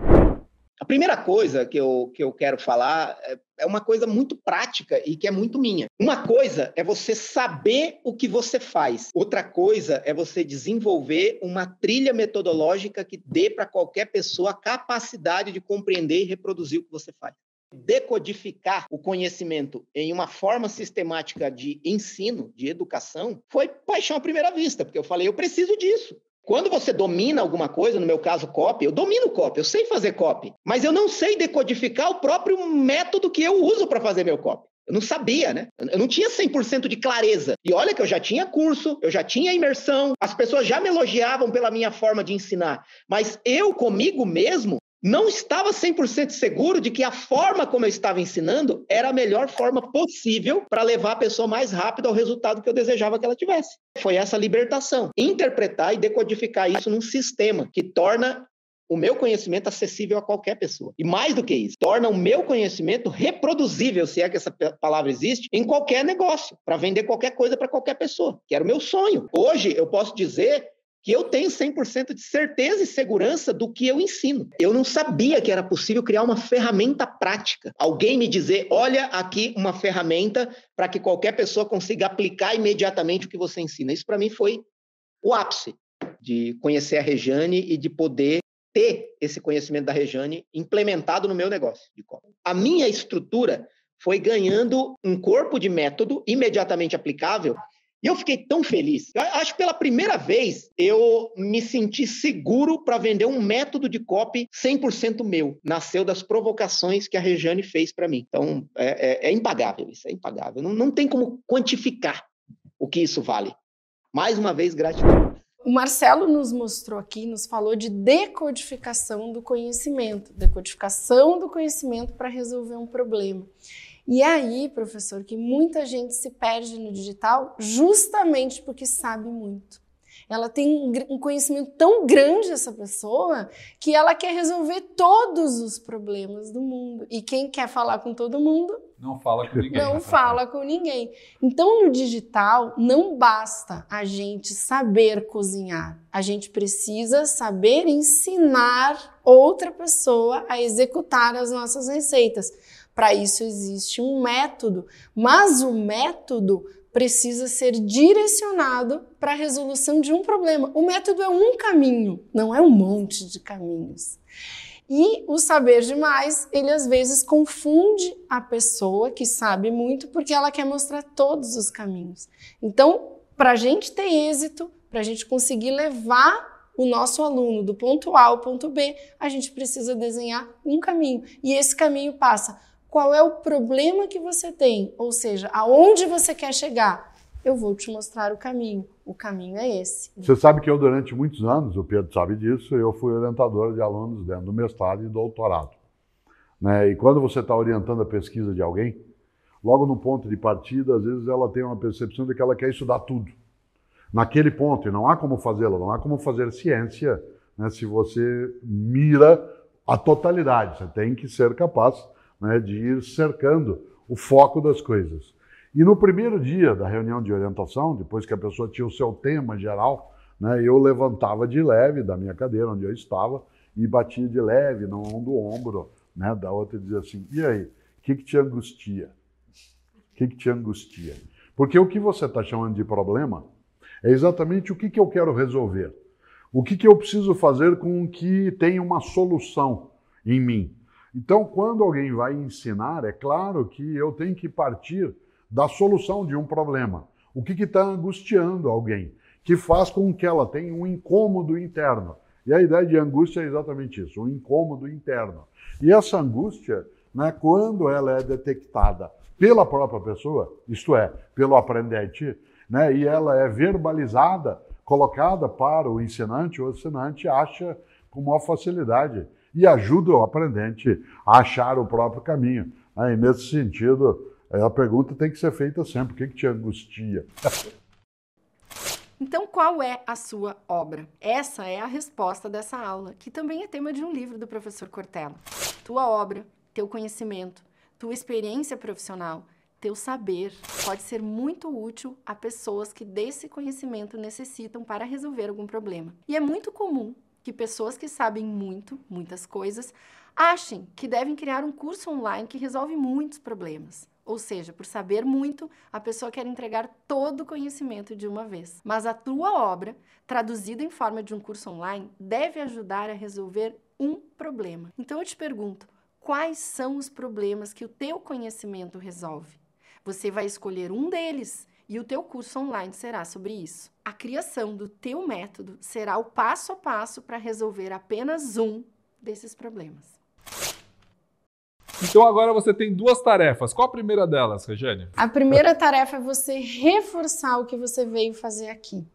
A primeira coisa que eu, que eu quero falar é, é uma coisa muito prática e que é muito minha. Uma coisa é você saber o que você faz, outra coisa é você desenvolver uma trilha metodológica que dê para qualquer pessoa a capacidade de compreender e reproduzir o que você faz decodificar o conhecimento em uma forma sistemática de ensino, de educação, foi paixão à primeira vista, porque eu falei, eu preciso disso. Quando você domina alguma coisa, no meu caso copy, eu domino copy, eu sei fazer copy, mas eu não sei decodificar o próprio método que eu uso para fazer meu copy. Eu não sabia, né? Eu não tinha 100% de clareza. E olha que eu já tinha curso, eu já tinha imersão, as pessoas já me elogiavam pela minha forma de ensinar. Mas eu, comigo mesmo, não estava 100% seguro de que a forma como eu estava ensinando era a melhor forma possível para levar a pessoa mais rápido ao resultado que eu desejava que ela tivesse. Foi essa libertação. Interpretar e decodificar isso num sistema que torna o meu conhecimento acessível a qualquer pessoa. E mais do que isso, torna o meu conhecimento reproduzível, se é que essa palavra existe, em qualquer negócio, para vender qualquer coisa para qualquer pessoa, que era o meu sonho. Hoje eu posso dizer que eu tenho 100% de certeza e segurança do que eu ensino. Eu não sabia que era possível criar uma ferramenta prática. Alguém me dizer, olha aqui uma ferramenta para que qualquer pessoa consiga aplicar imediatamente o que você ensina. Isso para mim foi o ápice de conhecer a Rejane e de poder ter esse conhecimento da Rejane implementado no meu negócio de. A minha estrutura foi ganhando um corpo de método imediatamente aplicável e eu fiquei tão feliz. Eu acho que pela primeira vez eu me senti seguro para vender um método de copy 100% meu. Nasceu das provocações que a Rejane fez para mim. Então, é, é, é, impagável isso, é impagável. Não, não tem como quantificar o que isso vale. Mais uma vez, gratidão. O Marcelo nos mostrou aqui, nos falou de decodificação do conhecimento, decodificação do conhecimento para resolver um problema. E é aí, professor, que muita gente se perde no digital justamente porque sabe muito. Ela tem um conhecimento tão grande, essa pessoa, que ela quer resolver todos os problemas do mundo. E quem quer falar com todo mundo? Não fala com ninguém. Não fala com ninguém. Então, no digital, não basta a gente saber cozinhar. A gente precisa saber ensinar outra pessoa a executar as nossas receitas. Para isso existe um método, mas o método precisa ser direcionado para a resolução de um problema. O método é um caminho, não é um monte de caminhos. E o saber demais, ele às vezes confunde a pessoa que sabe muito porque ela quer mostrar todos os caminhos. Então, para a gente ter êxito, para a gente conseguir levar o nosso aluno do ponto A ao ponto B, a gente precisa desenhar um caminho. E esse caminho passa qual é o problema que você tem, ou seja, aonde você quer chegar. Eu vou te mostrar o caminho. O caminho é esse. Você sabe que eu, durante muitos anos, o Pedro sabe disso, eu fui orientador de alunos dentro do mestrado e doutorado. Né? E quando você está orientando a pesquisa de alguém, logo no ponto de partida, às vezes ela tem uma percepção de que ela quer estudar tudo. Naquele ponto, e não há como fazê-la, não há como fazer ciência né, se você mira a totalidade. Você tem que ser capaz né, de ir cercando o foco das coisas. E no primeiro dia da reunião de orientação, depois que a pessoa tinha o seu tema geral, né, eu levantava de leve da minha cadeira onde eu estava e batia de leve no do ombro né, da outra e dizia assim: e aí, o que, que te angustia? O que, que te angustia? Porque o que você está chamando de problema é exatamente o que, que eu quero resolver. O que, que eu preciso fazer com que tenha uma solução em mim. Então, quando alguém vai ensinar, é claro que eu tenho que partir da solução de um problema. O que está angustiando alguém? Que faz com que ela tenha um incômodo interno. E a ideia de angústia é exatamente isso, um incômodo interno. E essa angústia, né, quando ela é detectada pela própria pessoa, isto é, pelo aprendente, né, e ela é verbalizada, colocada para o ensinante, o ensinante acha com maior facilidade e ajuda o aprendente a achar o próprio caminho. E nesse sentido, é, a pergunta tem que ser feita sempre: o que, que te angustia? Então, qual é a sua obra? Essa é a resposta dessa aula, que também é tema de um livro do professor Cortella. Tua obra, teu conhecimento, tua experiência profissional, teu saber pode ser muito útil a pessoas que desse conhecimento necessitam para resolver algum problema. E é muito comum que pessoas que sabem muito, muitas coisas, achem que devem criar um curso online que resolve muitos problemas. Ou seja, por saber muito, a pessoa quer entregar todo o conhecimento de uma vez. Mas a tua obra, traduzida em forma de um curso online, deve ajudar a resolver um problema. Então eu te pergunto, quais são os problemas que o teu conhecimento resolve? Você vai escolher um deles e o teu curso online será sobre isso. A criação do teu método será o passo a passo para resolver apenas um desses problemas. Então agora você tem duas tarefas. Qual a primeira delas, Regiane? A primeira tarefa é você reforçar o que você veio fazer aqui.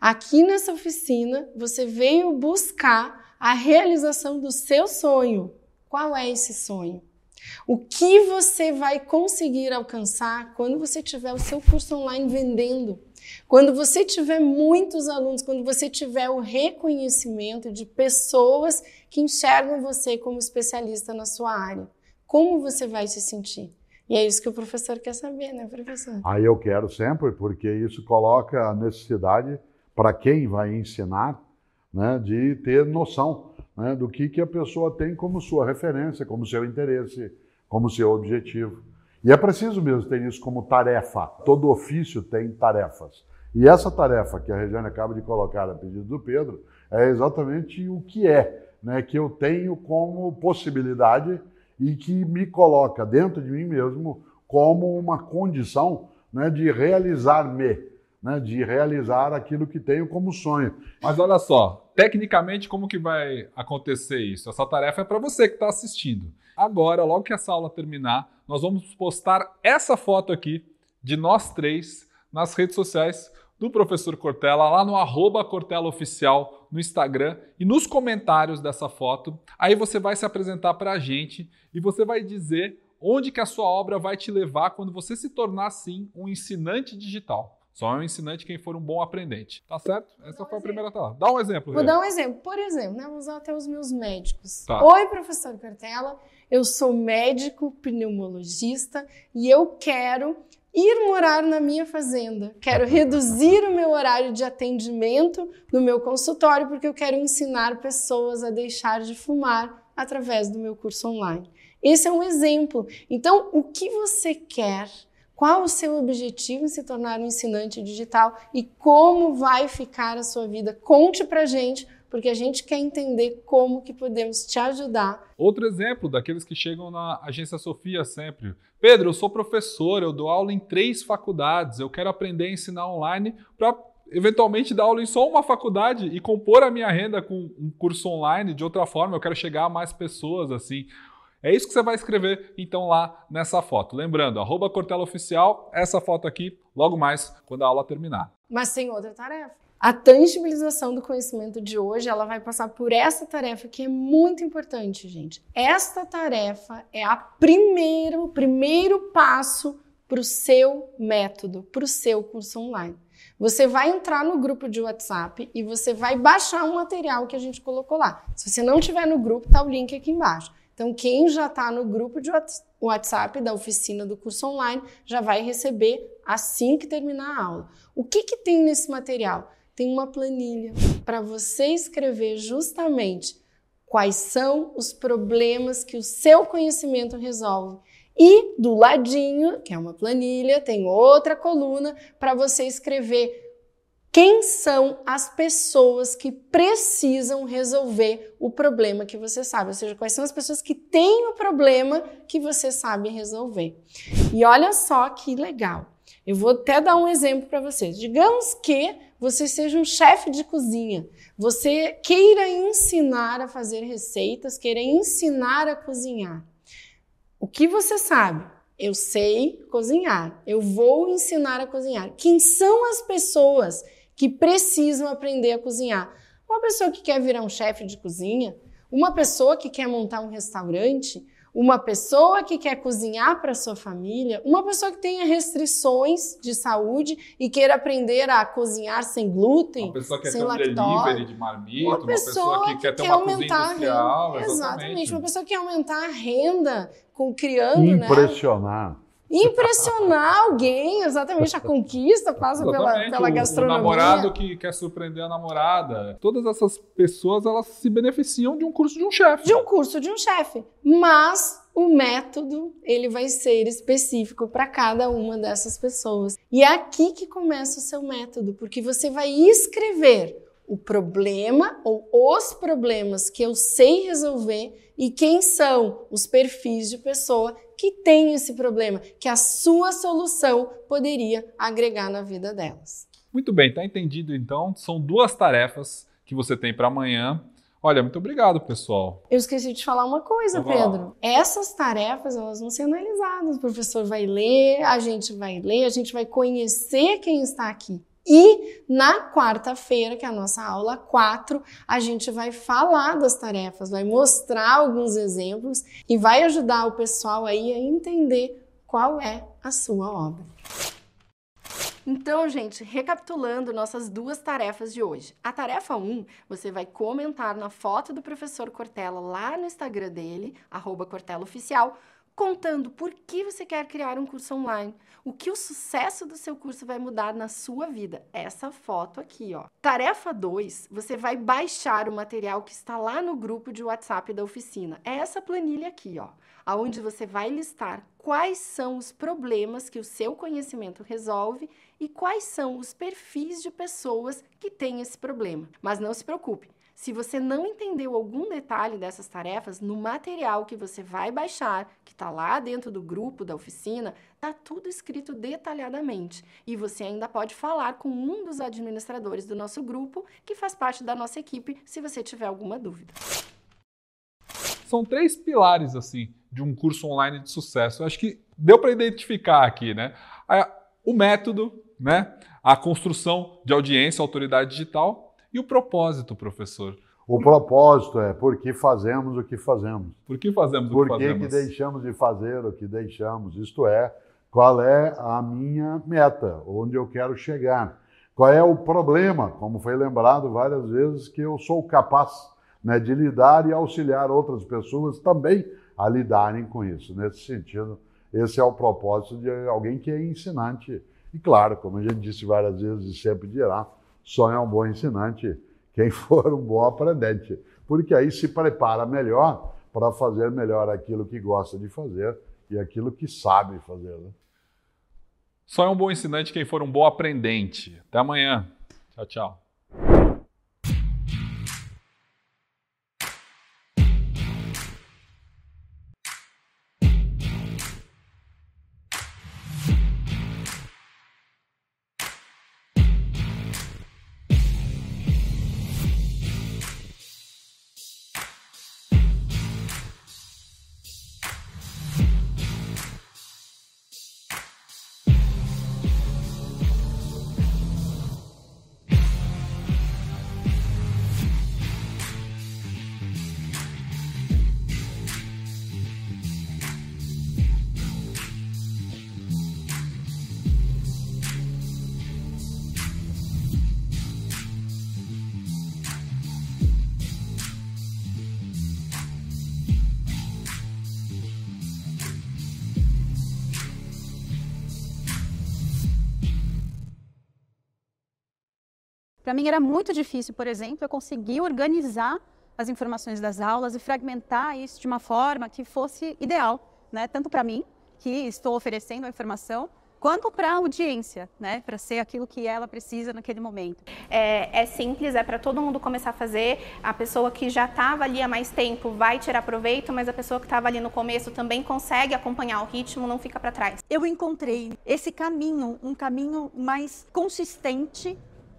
Aqui nessa oficina, você veio buscar a realização do seu sonho. Qual é esse sonho? O que você vai conseguir alcançar quando você tiver o seu curso online vendendo? Quando você tiver muitos alunos, quando você tiver o reconhecimento de pessoas que enxergam você como especialista na sua área, como você vai se sentir? E é isso que o professor quer saber, né, professor? Aí eu quero sempre, porque isso coloca a necessidade para quem vai ensinar, né, de ter noção né, do que, que a pessoa tem como sua referência, como seu interesse, como seu objetivo. E é preciso mesmo ter isso como tarefa. Todo ofício tem tarefas. E essa tarefa que a Regiane acaba de colocar a pedido do Pedro é exatamente o que é, né, que eu tenho como possibilidade e que me coloca dentro de mim mesmo como uma condição né, de realizar-me, né, de realizar aquilo que tenho como sonho. Mas olha só, tecnicamente como que vai acontecer isso? Essa tarefa é para você que está assistindo. Agora, logo que essa aula terminar, nós vamos postar essa foto aqui de nós três nas redes sociais do professor Cortella, lá no arroba Cortella Oficial no Instagram e nos comentários dessa foto. Aí você vai se apresentar para a gente e você vai dizer onde que a sua obra vai te levar quando você se tornar, sim, um ensinante digital. Só é um ensinante quem for um bom aprendente. Tá certo? Essa foi a primeira tela. Dá um exemplo. Vou dar um exemplo. Por exemplo, né, vou usar até os meus médicos. Tá. Oi, professor Cortella. Eu sou médico pneumologista e eu quero ir morar na minha fazenda. Quero reduzir o meu horário de atendimento no meu consultório porque eu quero ensinar pessoas a deixar de fumar através do meu curso online. Esse é um exemplo. Então, o que você quer? Qual o seu objetivo em se tornar um ensinante digital e como vai ficar a sua vida? Conte pra gente porque a gente quer entender como que podemos te ajudar. Outro exemplo daqueles que chegam na agência Sofia sempre. Pedro, eu sou professor, eu dou aula em três faculdades, eu quero aprender a ensinar online para eventualmente dar aula em só uma faculdade e compor a minha renda com um curso online de outra forma, eu quero chegar a mais pessoas assim. É isso que você vai escrever então lá nessa foto. Lembrando, arroba Cortella Oficial, essa foto aqui, logo mais quando a aula terminar. Mas tem outra tarefa. A tangibilização do conhecimento de hoje, ela vai passar por essa tarefa que é muito importante, gente. Esta tarefa é a primeiro, o primeiro passo para o seu método, para o seu curso online. Você vai entrar no grupo de WhatsApp e você vai baixar um material que a gente colocou lá. Se você não tiver no grupo, tá o link aqui embaixo. Então, quem já está no grupo de WhatsApp da oficina do curso online já vai receber assim que terminar a aula. O que, que tem nesse material? tem uma planilha para você escrever justamente quais são os problemas que o seu conhecimento resolve. E do ladinho, que é uma planilha, tem outra coluna para você escrever quem são as pessoas que precisam resolver o problema que você sabe, ou seja, quais são as pessoas que têm o problema que você sabe resolver. E olha só que legal. Eu vou até dar um exemplo para vocês. Digamos que você seja um chefe de cozinha, você queira ensinar a fazer receitas, queira ensinar a cozinhar. O que você sabe? Eu sei cozinhar, eu vou ensinar a cozinhar. Quem são as pessoas que precisam aprender a cozinhar? Uma pessoa que quer virar um chefe de cozinha, uma pessoa que quer montar um restaurante, uma pessoa que quer cozinhar para sua família, uma pessoa que tenha restrições de saúde e queira aprender a cozinhar sem glúten, uma pessoa que sem quer ter um delivery de marmita, uma, uma pessoa, que quer ter uma aumentar cozinha industrial, exatamente. exatamente, uma pessoa que quer aumentar a renda com criando, impressionar. Né? Impressionar alguém, exatamente a conquista passa pela, pela gastronomia. O namorado que quer surpreender a namorada. Todas essas pessoas elas se beneficiam de um curso de um chefe. De um curso de um chefe. Mas o método ele vai ser específico para cada uma dessas pessoas. E é aqui que começa o seu método, porque você vai escrever o problema ou os problemas que eu sei resolver e quem são os perfis de pessoa que tem esse problema, que a sua solução poderia agregar na vida delas. Muito bem, tá entendido então. São duas tarefas que você tem para amanhã. Olha, muito obrigado, pessoal. Eu esqueci de falar uma coisa, Pedro. Essas tarefas, elas vão ser analisadas. O professor vai ler, a gente vai ler, a gente vai conhecer quem está aqui. E na quarta-feira, que é a nossa aula 4, a gente vai falar das tarefas, vai mostrar alguns exemplos e vai ajudar o pessoal aí a entender qual é a sua obra. Então, gente, recapitulando nossas duas tarefas de hoje. A tarefa 1, você vai comentar na foto do professor Cortella lá no Instagram dele, arroba Cortella Oficial, contando por que você quer criar um curso online, o que o sucesso do seu curso vai mudar na sua vida. Essa foto aqui, ó. Tarefa 2, você vai baixar o material que está lá no grupo de WhatsApp da oficina. É essa planilha aqui, ó, aonde você vai listar quais são os problemas que o seu conhecimento resolve e quais são os perfis de pessoas que têm esse problema. Mas não se preocupe, se você não entendeu algum detalhe dessas tarefas, no material que você vai baixar, que está lá dentro do grupo da oficina, está tudo escrito detalhadamente. E você ainda pode falar com um dos administradores do nosso grupo, que faz parte da nossa equipe, se você tiver alguma dúvida. São três pilares, assim, de um curso online de sucesso. Eu acho que deu para identificar aqui, né? O método, né? A construção de audiência, autoridade digital e o propósito, professor? O propósito é por que fazemos o que fazemos. Por que fazemos por o que fazemos? Por que deixamos de fazer o que deixamos? Isto é, qual é a minha meta, onde eu quero chegar. Qual é o problema, como foi lembrado várias vezes, que eu sou capaz né, de lidar e auxiliar outras pessoas também a lidarem com isso. Nesse sentido, esse é o propósito de alguém que é ensinante. E claro, como a gente disse várias vezes e sempre dirá, só é um bom ensinante quem for um bom aprendente, porque aí se prepara melhor para fazer melhor aquilo que gosta de fazer e aquilo que sabe fazer. Né? Só é um bom ensinante quem for um bom aprendente. Até amanhã. Tchau, tchau. Para mim era muito difícil, por exemplo, eu conseguir organizar as informações das aulas e fragmentar isso de uma forma que fosse ideal, né? Tanto para mim, que estou oferecendo a informação, quanto para a audiência, né? Para ser aquilo que ela precisa naquele momento. É, é simples, é para todo mundo começar a fazer. A pessoa que já estava ali há mais tempo vai tirar proveito, mas a pessoa que estava ali no começo também consegue acompanhar o ritmo, não fica para trás. Eu encontrei esse caminho, um caminho mais consistente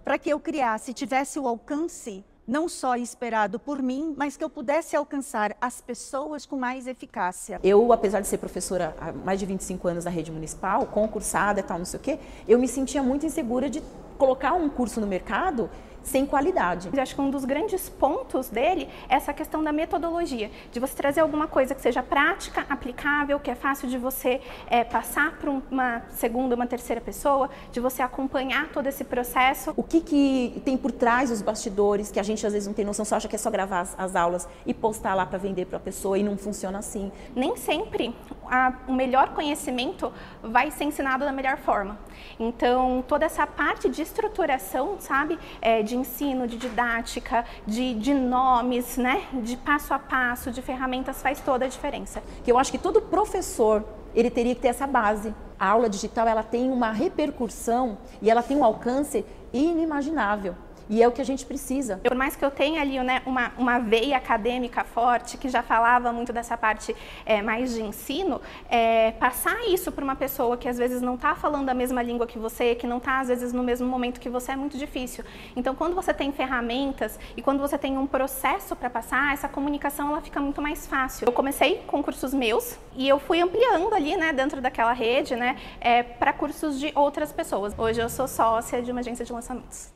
para que eu criasse, tivesse o alcance não só esperado por mim, mas que eu pudesse alcançar as pessoas com mais eficácia. Eu, apesar de ser professora há mais de 25 anos na rede municipal, concursada e tal, não sei o quê, eu me sentia muito insegura de colocar um curso no mercado sem qualidade. Eu acho que um dos grandes pontos dele é essa questão da metodologia, de você trazer alguma coisa que seja prática, aplicável, que é fácil de você é, passar para uma segunda, uma terceira pessoa, de você acompanhar todo esse processo. O que, que tem por trás dos bastidores, que a gente às vezes não tem noção, só acha que é só gravar as, as aulas e postar lá para vender para a pessoa e não funciona assim. Nem sempre a, o melhor conhecimento vai ser ensinado da melhor forma. Então, toda essa parte de estruturação, sabe, é, de ensino, de didática, de, de nomes, né, de passo a passo, de ferramentas, faz toda a diferença. Que eu acho que todo professor ele teria que ter essa base. A aula digital ela tem uma repercussão e ela tem um alcance inimaginável. E é o que a gente precisa. Por mais que eu tenha ali né, uma, uma veia acadêmica forte, que já falava muito dessa parte é, mais de ensino, é, passar isso para uma pessoa que às vezes não está falando a mesma língua que você, que não está às vezes no mesmo momento que você, é muito difícil. Então, quando você tem ferramentas e quando você tem um processo para passar, essa comunicação ela fica muito mais fácil. Eu comecei com cursos meus e eu fui ampliando ali, né, dentro daquela rede, né, é, para cursos de outras pessoas. Hoje eu sou sócia de uma agência de lançamentos.